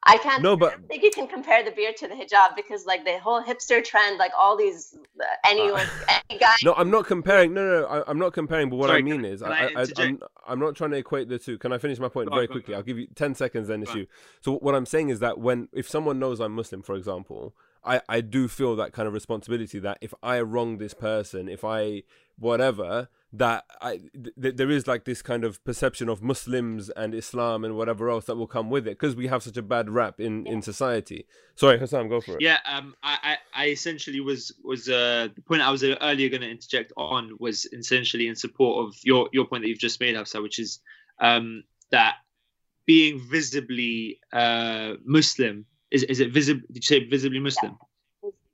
I can't. No, but- don't think you can compare the beard to the hijab because, like, the whole hipster trend, like all these uh, anyone, [LAUGHS] any guy. No, I'm not comparing. No, no, no I, I'm not comparing. But what Sorry, I mean can- is, can I, I I, I, interject? I'm, I'm not trying to equate the two. Can I finish my point Go very go quickly? go. I'll give you ten seconds. Then Go it's you. So what I'm saying is that when if someone knows I'm Muslim, for example, I I do feel that kind of responsibility that if I wrong this person, if I whatever that I th- there is like this kind of perception of Muslims and Islam and whatever else that will come with it because we have such a bad rap in in society. Sorry, Hussam, go for it. Yeah, um, I, I, I essentially was was uh, the point I was earlier going to interject on was essentially in support of your your point that you've just made, Hafsa, which is um, that being visibly uh, Muslim is is it visible? Did you say visibly Muslim?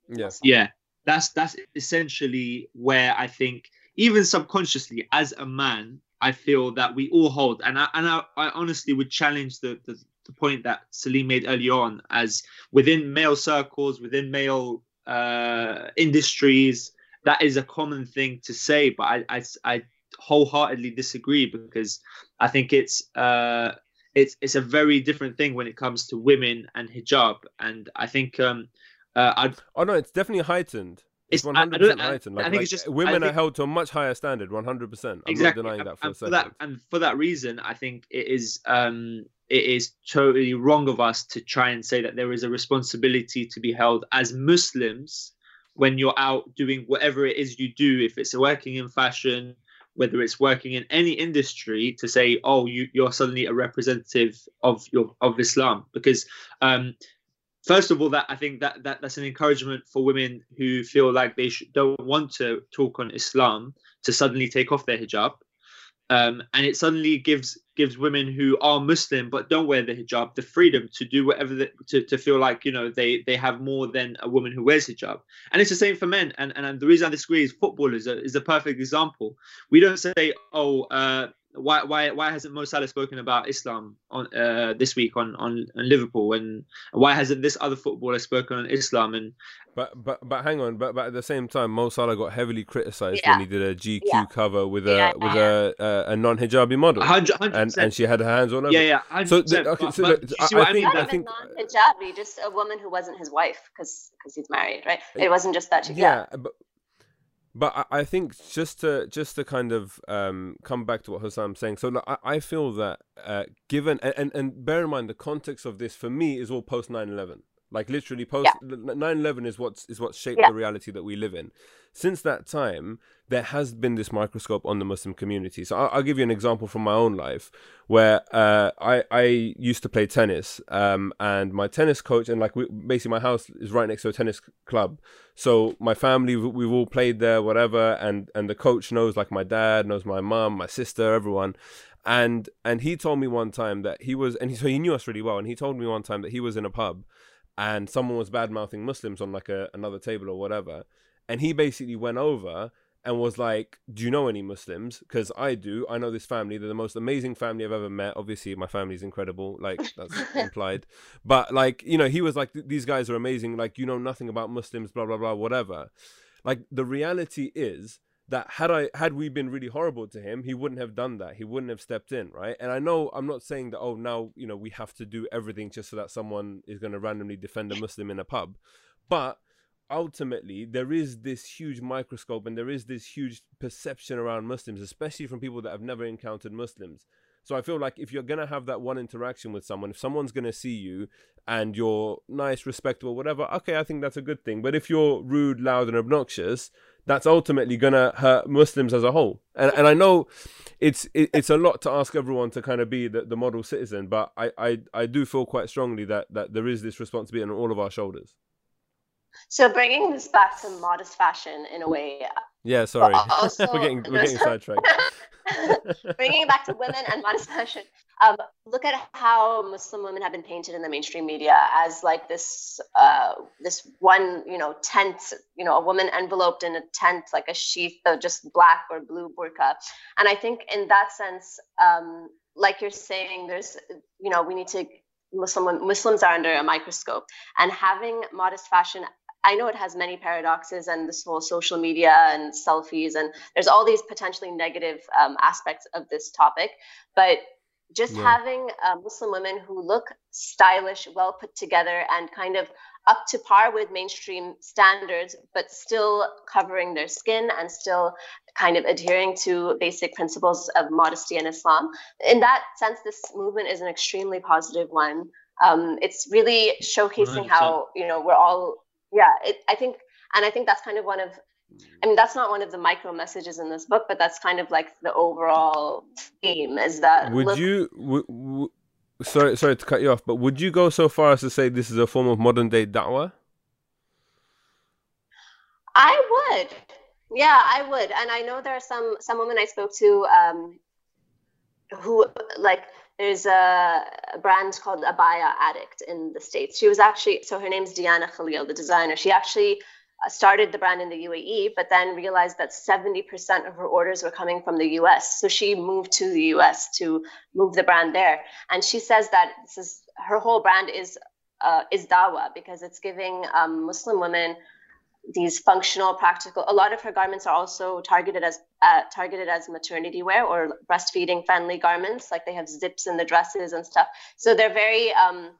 Yes. Yeah, that's that's essentially where I think even subconsciously as a man, I feel that we all hold, and I and I, I honestly would challenge the, the the point that Salim made earlier on, as within male circles, within male uh, industries, that is a common thing to say, but I I, I wholeheartedly disagree because I think it's uh it's it's a very different thing when it comes to women and hijab, and I think um uh, I'd Oh no, it's definitely heightened. It's one hundred percent heightened. I think like, it's just- women are held to a much higher standard. One hundred percent. I'm exactly not denying that for and a for second. that and for that reason i think it is um it is totally wrong of us to try and say that there is a responsibility to be held as muslims when you're out doing whatever it is you do if it's working in fashion whether it's working in any industry to say oh you, you're suddenly a representative of your of islam. Because um first of all that i think that, that that's an encouragement for women who feel like they sh- don't want to talk on islam to suddenly take off their hijab um, and it suddenly gives gives women who are muslim but don't wear the hijab the freedom to do whatever the, to, to feel like you know they they have more than a woman who wears hijab. And it's the same for men. And and the reason i disagree is football is a, is a perfect example. We don't say oh uh why why why hasn't Mo Salah spoken about Islam on uh, this week on, on on Liverpool and why hasn't this other footballer spoken on Islam and But but but hang on. But but at the same time, Mo Salah got heavily criticized Yeah. when he did a GQ Yeah. cover with a Yeah, with yeah. a a, a non-hijabi model, 100 and and she had her hands on over. yeah yeah 100%, So the- okay, but- so but the- do you see I- I I think- mean? Not I think- non-hijabi, just a woman who wasn't his wife because because he's married, right? It wasn't just that. She, yeah, but but I, I think just to just to kind of um, come back to what Hussam's saying. So I, I feel that uh, given and, and and bear in mind the context of this for me is all post 9-11. Like literally, post Yeah. 9/11 is what's is what shaped Yeah. the reality that we live in. Since that time, there has been this microscope on the Muslim community. So I'll, I'll give you an example from my own life, where uh, I I used to play tennis, um, and my tennis coach and like we, basically my house is right next to a tennis club. So my family we- we've all played there, whatever, and and the coach knows like my dad knows my mom, my sister, everyone and and he told me one time that he was and he, so he knew us really well and he told me one time that he was in a pub and someone was bad mouthing muslims on like a, another table or whatever and he basically went over and was like do you know any muslims? Because i do. I know this family. They're the most amazing family i've ever met. Obviously my family's incredible. Like that's [LAUGHS] implied. But like you know he was like these guys are amazing. Like you know nothing about muslims blah blah blah whatever. Like the reality is that had I had we been really horrible to him, he wouldn't have done that. He wouldn't have stepped in, right? And I know I'm not saying that oh now you know we have to do everything just so that someone is going to randomly defend a Muslim in a pub, but ultimately there is this huge microscope and there is this huge perception around Muslims, especially from people that have never encountered Muslims. So I feel like if you're gonna have that one interaction with someone, if someone's gonna see you and you're nice, respectable, whatever, okay, I think that's a good thing. But if you're rude, loud, and obnoxious, that's ultimately gonna hurt Muslims as a whole. And and I know it's it, it's a lot to ask everyone to kind of be the, the model citizen, but I, I I do feel quite strongly that that there is this responsibility on all of our shoulders. So bringing this back to modest fashion in a way, Yeah, sorry, [LAUGHS] also- we're getting we're getting [LAUGHS] sidetracked. [LAUGHS] bringing it back to women and modest fashion. Um, look at how Muslim women have been painted in the mainstream media as like this, uh, this one, you know, tent, you know, a woman enveloped in a tent, like a sheath of just black or blue burqa. And I think in that sense, um, like you're saying, there's, you know, we need to. Muslim Muslims are under a microscope, and having modest fashion I know it has many paradoxes and this whole social media and selfies, and there's all these potentially negative um, aspects of this topic. But just Yeah. having uh, Muslim women who look stylish, well put together, and kind of up to par with mainstream standards, but still covering their skin and still kind of adhering to basic principles of modesty in Islam. In that sense, this movement is an extremely positive one. Um, it's really showcasing 100%. how you know we're all yeah it, i think and i think that's kind of one of i mean that's not one of the micro messages in this book but that's kind of like the overall theme is that Would look- you? W- w- sorry, sorry to cut you off, but would you go so far as to say this is a form of modern day da'wah? i would. Yeah i would. And i know there are some some women i spoke to um who like there's a, a brand called abaya addict in the states. She was actually so her name's diana khalil the designer. She actually started the brand in the UAE, but then realized that 70% of her orders were coming from the US. So she moved to the US to move the brand there. And she says that this is her whole brand is uh, is dawa because it's giving um, Muslim women these functional, practical. A lot of her garments are also targeted as uh, targeted as maternity wear or breastfeeding friendly garments. Like they have zips in the dresses and stuff. So they're very um,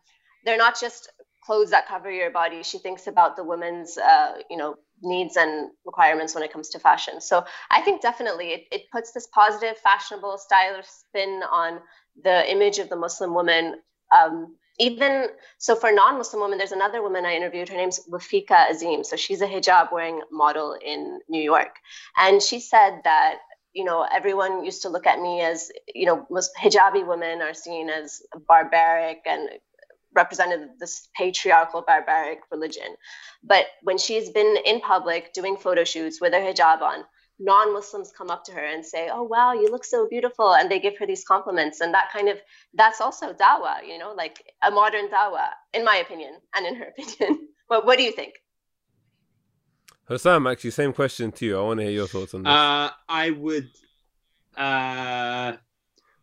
they're not just clothes that cover your body. She thinks about the woman's, uh, you know, needs and requirements when it comes to fashion. So I think definitely it, it puts this positive, fashionable, stylish spin on the image of the Muslim woman. Um, even so, for non-Muslim women, there's another woman I interviewed. Her name's Wafika Azim. So she's a hijab-wearing model in New York, and she said that you know everyone used to look at me as you know mus- hijabi women are seen as barbaric and represented this patriarchal barbaric religion but when she's been in public doing photo shoots with her hijab on non-muslims come up to her and say oh wow you look so beautiful and they give her these compliments and that kind of that's also dawah you know like a modern dawah in my opinion and in her [LAUGHS] opinion but what do you think Hussam, actually, same question to you. I want to hear your thoughts on this. Uh, I would. Uh,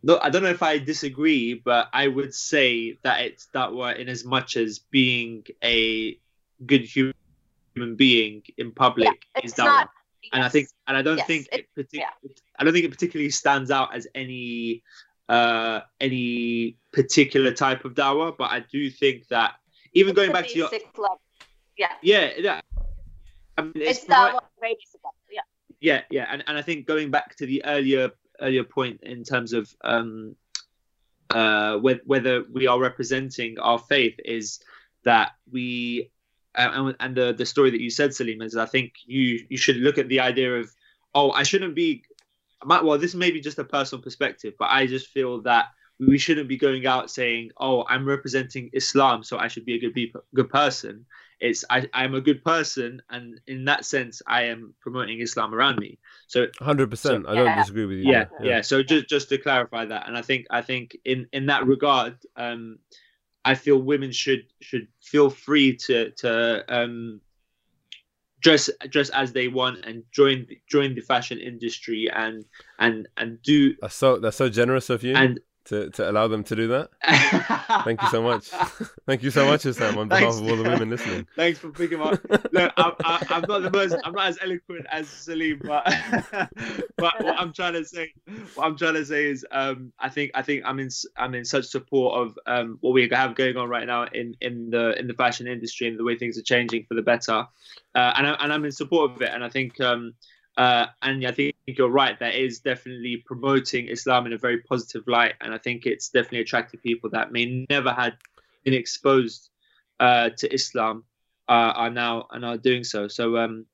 no, I don't know if I disagree, but I would say that it's that way in as much as being a good human being in public is it's that not and I think, and I don't Yes, think it- it, partic- yeah. I don't think it particularly stands out as any uh any particular type of dawah, but I do think that even It's going back to your level. yeah. Yeah, yeah. I mean, it's, it's, dawah very basic level yeah. Yeah yeah. And, and i think going back to the earlier earlier point in terms of um uh whe- whether we are representing our faith is that we and, and the the story that you said, Salim, is I think you you should look at the idea of oh, I shouldn't be. Well, this may be just a personal perspective, but I just feel that we shouldn't be going out saying, "Oh, I'm representing Islam, so I should be a good be- good person." It's I, I'm a good person, and in that sense, I am promoting Islam around me. So, hundred percent, I don't Yeah. disagree with you. yeah, there. yeah, So just just to clarify that, and I think I think in in that regard, um, I feel women should should feel free to to um dress dress as they want and join join the fashion industry and and and do That's so that's so generous of you and to, to allow them to do that. [LAUGHS] Thank you so much. [LAUGHS] Thank you so much, Hussam, on behalf Thanks. of all the women listening. [LAUGHS] Thanks for picking up. Look, I'm, I, I'm not the most, I'm not as eloquent as Salim, but but what I'm trying to say, what I'm trying to say is, um, I think I think I'm in I'm in such support of um what we have going on right now in in the in the fashion industry and the way things are changing for the better, uh, and I, and I'm in support of it, and I think um. Uh, and I think you're right. That is definitely promoting Islam in a very positive light, and I think it's definitely attracting people that may never had been exposed uh, to Islam uh, are now and are doing so. So um,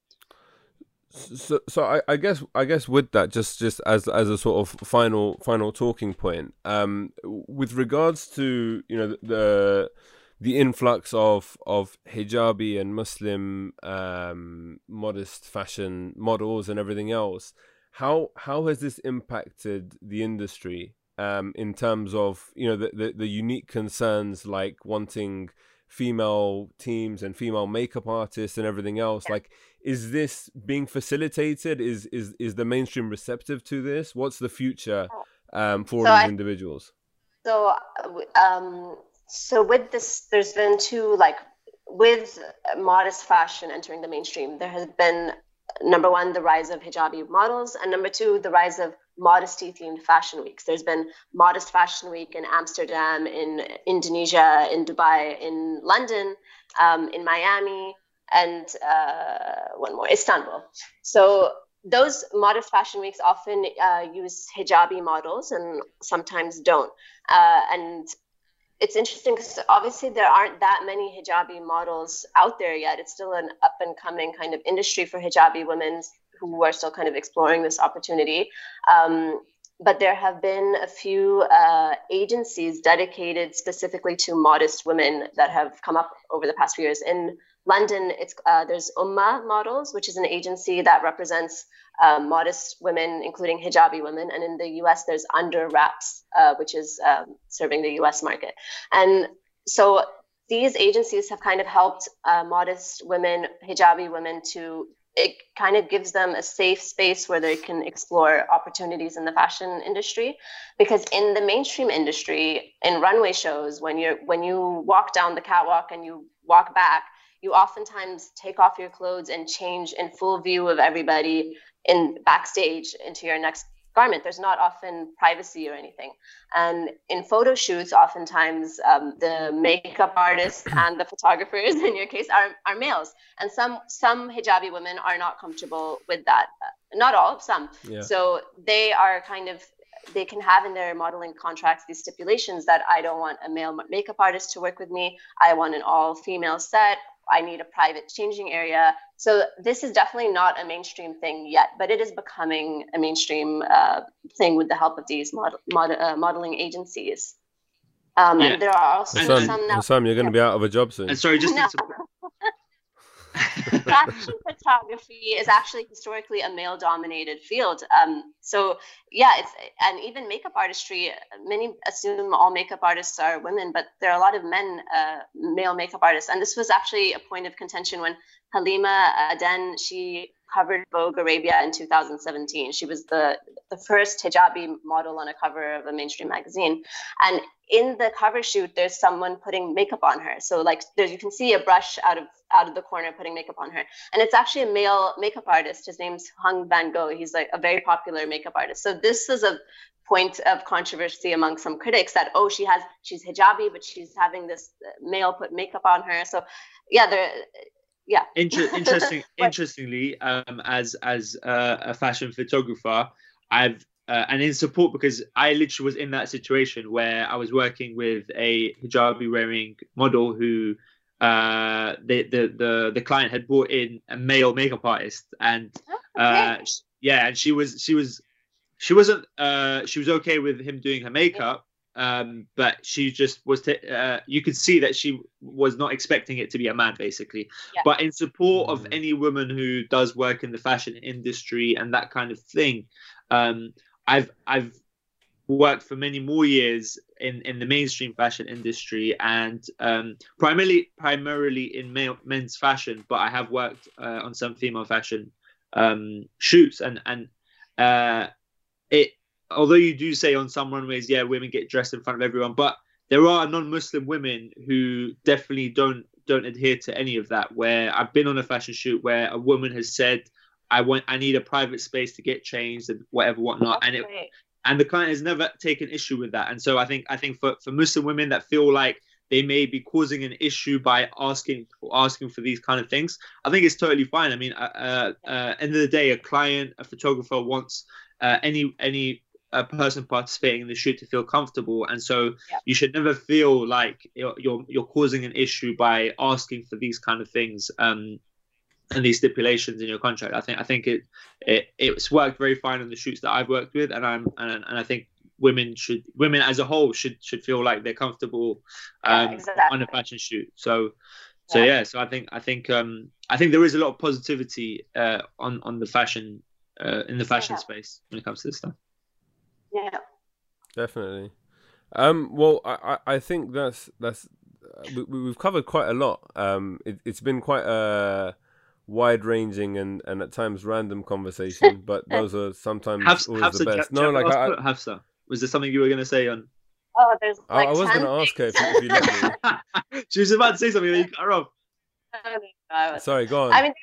So, so I, I guess I guess with that, just just as as a sort of final final talking point, um, with regards to you know the the, influx of of hijabi and Muslim um, modest fashion models and everything else, how how has this impacted the industry um, in terms of you know the, the the unique concerns like wanting female teams and female makeup artists and everything else? Like is this being facilitated? Is is is the mainstream receptive to this? What's the future um, for So these I- So, individuals uh, w- um, so with this, there's been two like with modest fashion entering the mainstream. There has been number one the rise of hijabi models, and number two the rise of modesty themed fashion weeks. There's been modest fashion week in Amsterdam, in Indonesia, in Dubai, in London, um, in Miami, and uh, one more Istanbul. So those modest fashion weeks often uh, use hijabi models and sometimes don't. Uh, and it's interesting because obviously there aren't that many hijabi models out there yet. It's still an up and coming kind of industry for hijabi women who are still kind of exploring this opportunity. Um, but there have been a few uh, agencies dedicated specifically to modest women that have come up over the past few years. In London, it's uh, there's Umma Models, which is an agency that represents um, modest women, including hijabi women. And in the US, there's Under Wraps, uh, which is um, serving the US market. And so these agencies have kind of helped uh, modest women, hijabi women, to it kind of gives them a safe space where they can explore opportunities in the fashion industry because in the mainstream industry in runway shows when you're when you walk down the catwalk and you walk back you oftentimes take off your clothes and change in full view of everybody in backstage into your next garment. There's not often privacy or anything. And in photo shoots oftentimes um, the makeup artists [CLEARS THROAT] and the photographers in your case are, are males. And some some hijabi women are not comfortable with that. Not all some. Yeah. So they are kind of they can have in their modeling contracts these stipulations that I don't want a male makeup artist to work with me. I want an all female set. I need a private changing area. So this is definitely not a mainstream thing yet, but it is becoming a mainstream uh, thing with the help of these mod- mod- uh, modeling agencies. Um, Yeah. And there are also Hussam, some now. Hussam, you're going to be out of a job soon and sorry, just No. to, [LAUGHS] fashion photography is actually historically a male dominated field. Um, so yeah it's and even makeup artistry many assume all makeup artists are women but there are a lot of men uh, male makeup artists. And this was actually a point of contention when halima aden she covered vogue arabia in 2017 she was the the first hijabi model on a cover of a mainstream magazine. And in the cover shoot there's someone putting makeup on her. So like there's you can see a brush out of out of the corner putting makeup on her. And it's actually a male makeup artist. His name's hung Vanngo. He's like a very popular makeup artist. So this is a point of controversy among some critics that oh she has she's hijabi but she's having this male put makeup on her. So yeah there yeah Inter- [LAUGHS] interesting. Interestingly, um, as as uh, a fashion photographer, I've uh, and in support because I literally was in that situation where I was working with a hijabi wearing model who uh, the, the the the client had brought in a male makeup artist, and Oh, uh, okay. yeah, and she was she was she wasn't uh, she was okay with him doing her makeup, um, but she just was. T- uh, you could see that she was not expecting it to be a man, basically. Yeah. But in support of Mhm. any woman who does work in the fashion industry and that kind of thing, um, I've I've worked for many more years in, in the mainstream fashion industry and um, primarily primarily in male, men's fashion, but I have worked uh, on some female fashion um, shoots and and uh, it although you do say on some runways, yeah, women get dressed in front of everyone, but there are non-Muslim women who definitely don't don't adhere to any of that. Where I've been on a fashion shoot where a woman has said, "I want, I need a private space to get changed and whatever, whatnot," and it Great. and the client has never taken issue with that. And so I think I think for, for Muslim women that feel like they may be causing an issue by asking asking for these kind of things, I think it's totally fine. I mean, uh, uh, uh, end of the day, a client, a photographer wants uh, any any uh, person participating in the shoot to feel comfortable, and so Yeah. you should never feel like you're, you're you're causing an issue by asking for these kind of things. Um, and these stipulations in your contract. I think I think it, it it's worked very fine on the shoots that I've worked with, and I'm and, and I think women should women as a whole should should feel like they're comfortable Yeah, um, exactly. on a fashion shoot. So so Yeah. yeah. so I think I think um I think there is a lot of positivity uh, on on the fashion uh, in the fashion Yeah. space when it comes to this stuff. Yeah. Definitely. Um, well, I, I I think that's that's uh, we, we- we've covered quite a lot. Um, it, it's been quite a wide-ranging and, and at times random conversation, [LAUGHS] but those are sometimes Hafs, always Hafsa, the best. do No, have like to I, Hafsa, was there something you were going to say on? Oh, there's I, like I was going to ask her if you, if you let me. [LAUGHS] she was about to say something, and you cut her off. things. Sorry, go on. I mean,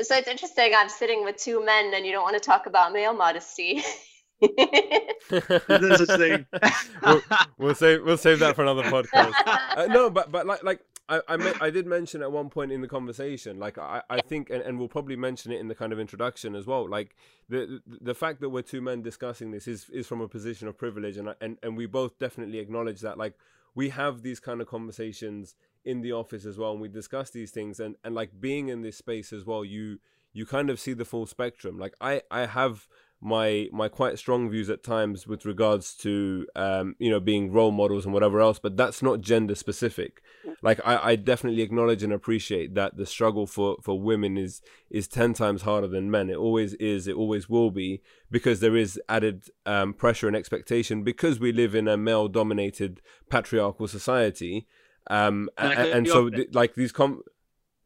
so it's interesting. I'm sitting with two men, and you don't want to talk about male modesty. [LAUGHS] There's no such thing. [LAUGHS] we'll, we'll save we'll save that for another podcast. uh, no, but but like like I I, me- I did mention at one point in the conversation, like I, I think, and, and we'll probably mention it in the kind of introduction as well. Like the the- the fact that we're two men discussing this is is from a position of privilege, and and and we both definitely acknowledge that. Like we have these kind of conversations in the office as well, and we discuss these things, and and like being in this space as well, you you kind of see the full spectrum. Like I I have my my quite strong views at times with regards to um, you know being role models and whatever else, but that's not gender specific. Like I, I definitely acknowledge and appreciate that the struggle for, for women is is ten times harder than men. It always is. It always will be because there is added um, pressure and expectation because we live in a male dominated patriarchal society. Um, Can I and, and so th- like these com.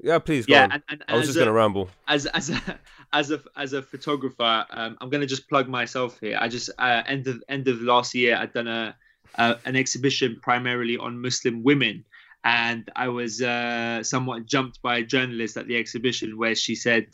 Yeah, please go yeah, on. and, and, I was just a- gonna ramble. as as a as a as a photographer, um, I'm gonna just plug myself here. I just uh, end of end of last year, I'd done a, a an exhibition primarily on Muslim women, and I was uh, somewhat jumped by a journalist at the exhibition where she said,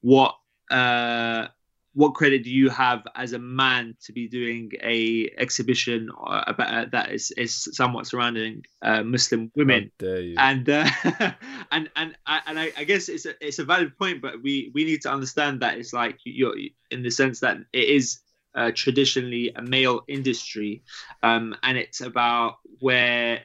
"What uh, what credit do you have as a man to be doing a exhibition uh, about that is is somewhat surrounding uh, Muslim women?" How dare you? and uh, [LAUGHS] and and I- and I, I guess it's a it's a valid point, but we we need to understand that it's like you're in the sense that it is uh, traditionally a male industry, um, and it's about where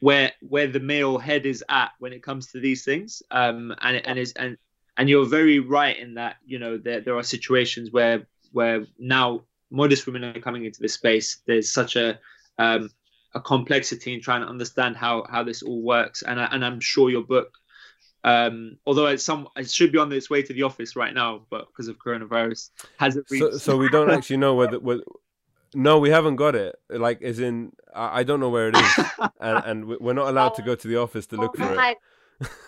where where the male head is at when it comes to these things, um, and and is and and you're very right in that you know there there are situations where where now modest women are coming into this space. There's such a um, a complexity in trying to understand how how this all works and I, and I'm sure your book um although it's some it should be on its way to the office right now but because of coronavirus hasn't so, reached so we don't actually know whether, whether no we haven't got it like as in i, I don't know where it is and, and we- we're not allowed to [LAUGHS] go to the office to look oh, for it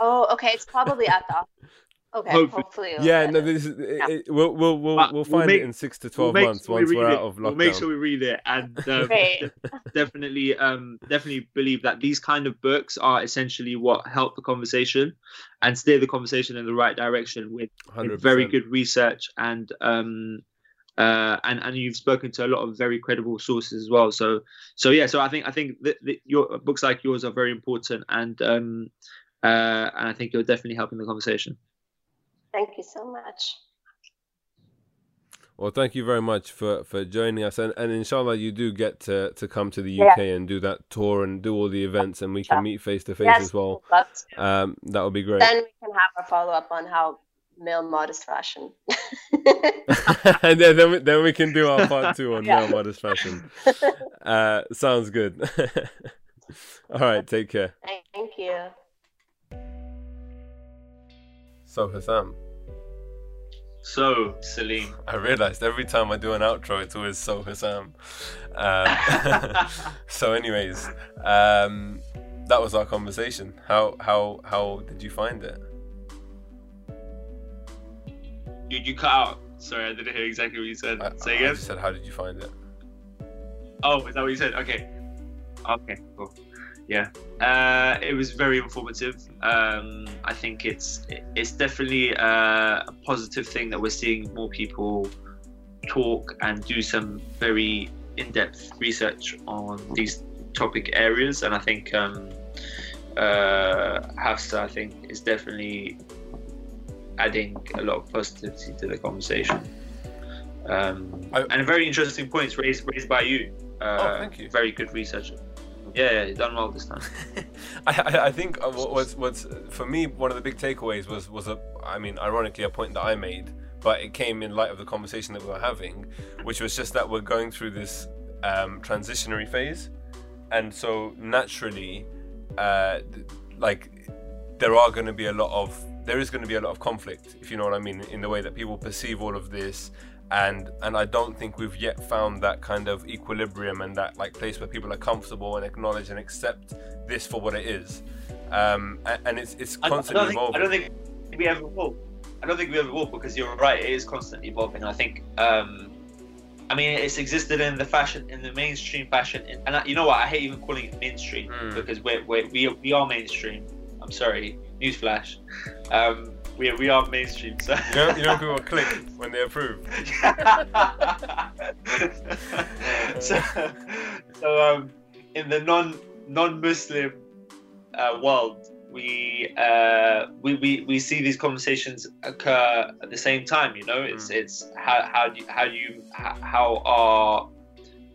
oh, okay. It's probably at the. [LAUGHS] Okay, Hopefully. hopefully. yeah no this is it, it- we'll we'll we'll, But we'll we'll find make- it in six to We'll 12 months sure once read we're it. out of lockdown. We'll make sure we read it and [LAUGHS] um, Great. [LAUGHS] definitely um definitely believe that these kind of books are essentially what help the conversation and steer the conversation in the right direction with, with very good research and um uh and and you've spoken to a lot of very credible sources as well so so yeah so i think i think that, that your books like yours are very important and um uh and i think you're definitely helping the conversation Thank you so much. Well, thank you very much for, for joining us, and, and inshallah you do get to, to come to the UK yeah. and do that tour and do all the events, and we can meet face to face as well. Um, that would be great. Then we can have a follow up on how male modest fashion. [LAUGHS] and then then we, then we can do our part two on [LAUGHS] yeah. male modest fashion. Uh, sounds good. [LAUGHS] all right, take care. Thank you. So Hussam. So Salim. [LAUGHS] I realized every time I do an outro, it's always so Hussam. Um, [LAUGHS] so, anyways, um, that was our conversation. How how how did you find it? You, you cut out. Sorry, I didn't hear exactly what you said. I, Say again. I said, how did you find it? Oh, is that what you said? Okay. Okay, cool. Yeah, uh, it was very informative. Um, I think it's it's definitely a, a positive thing that we're seeing more people talk and do some very in-depth research on these topic areas, and I think um, uh, Hafsa, I think, is definitely adding a lot of positivity to the conversation. Um, I, and very interesting points raised raised by you. Uh, oh, thank you. Very good researcher. Yeah, yeah, you done well this time. [LAUGHS] I, I, think uh, what's what's for me one of the big takeaways was was a I mean ironically a point that I made, but it came in light of the conversation that we were having, which was just that we're going through this um, transitionary phase, and so naturally, uh, like there are going to be a lot of there is going to be a lot of conflict, if you know what I mean, in the way that people perceive all of this. And and I don't think we've yet found that kind of equilibrium and that like place where people are comfortable and acknowledge and accept this for what it is. Um, and, and it's it's constantly I, I evolving. I don't think we ever will. I don't think we ever will because you're right. It is constantly evolving. I think. Um, I mean, it's existed in the fashion, in the mainstream fashion, and I, you know what? I hate even calling it mainstream mm. because we're, we're, we we are mainstream. I'm sorry, newsflash. Um, we, we are mainstream, so you know, you know people [LAUGHS] click when they approve. [LAUGHS] so, so um, in the non non Muslim uh, world, we, uh, we we we see these conversations occur at the same time. You know, it's mm. it's how how do you, how do you how are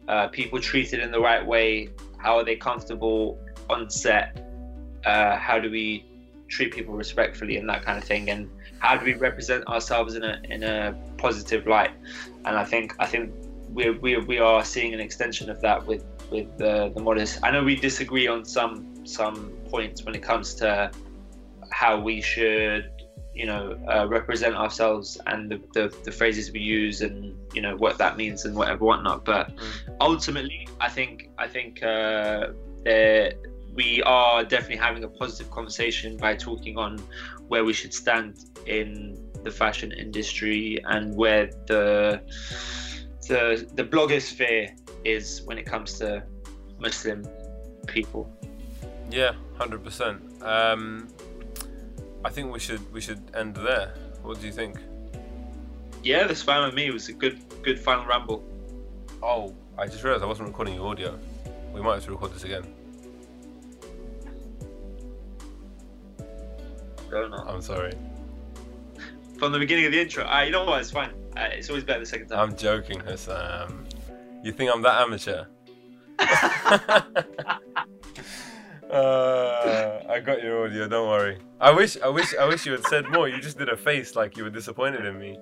uh, people treated in the right way? How are they comfortable on set? Uh, how do we treat people respectfully and that kind of thing and how do we represent ourselves in a in a positive light? And i think i think we we, we are seeing an extension of that with with the, the modest. I know we disagree on some some points when it comes to how we should you know uh, represent ourselves and the, the, the, phrases we use and you know what that means and whatever whatnot. But mm. ultimately i think i think uh, there we are definitely having a positive conversation by talking on where we should stand in the fashion industry and where the the the blogosphere is when it comes to Muslim people. Yeah, hundred um, percent. I think we should we should end there. What do you think? Yeah, this fine with me. It was a good good final ramble. Oh, I just realised I wasn't recording your audio. We might have to record this again. I'm sorry. From the beginning of the intro. Uh, you know what? It's fine. Uh, it's always better the second time. I'm joking, Hussam. You think I'm that amateur? [LAUGHS] uh, I got your audio. Don't worry. I wish, I wish, I wish you had said more. You just did a face like you were disappointed in me.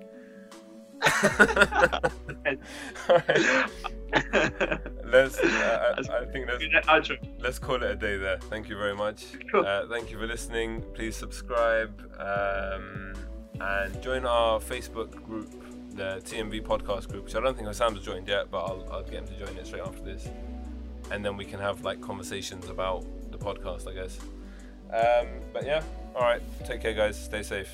[LAUGHS] [LAUGHS] [LAUGHS] let's. Uh, I, I, think let's, let's call it a day there. Thank you very much. Uh, thank you for listening. Please subscribe um, and join our Facebook group, the TMV podcast group, which I don't think Hussam's joined yet, but I'll, I'll get him to join it straight after this, and then we can have like conversations about the podcast, I guess. Um, but yeah, all right. Take care, guys. Stay safe.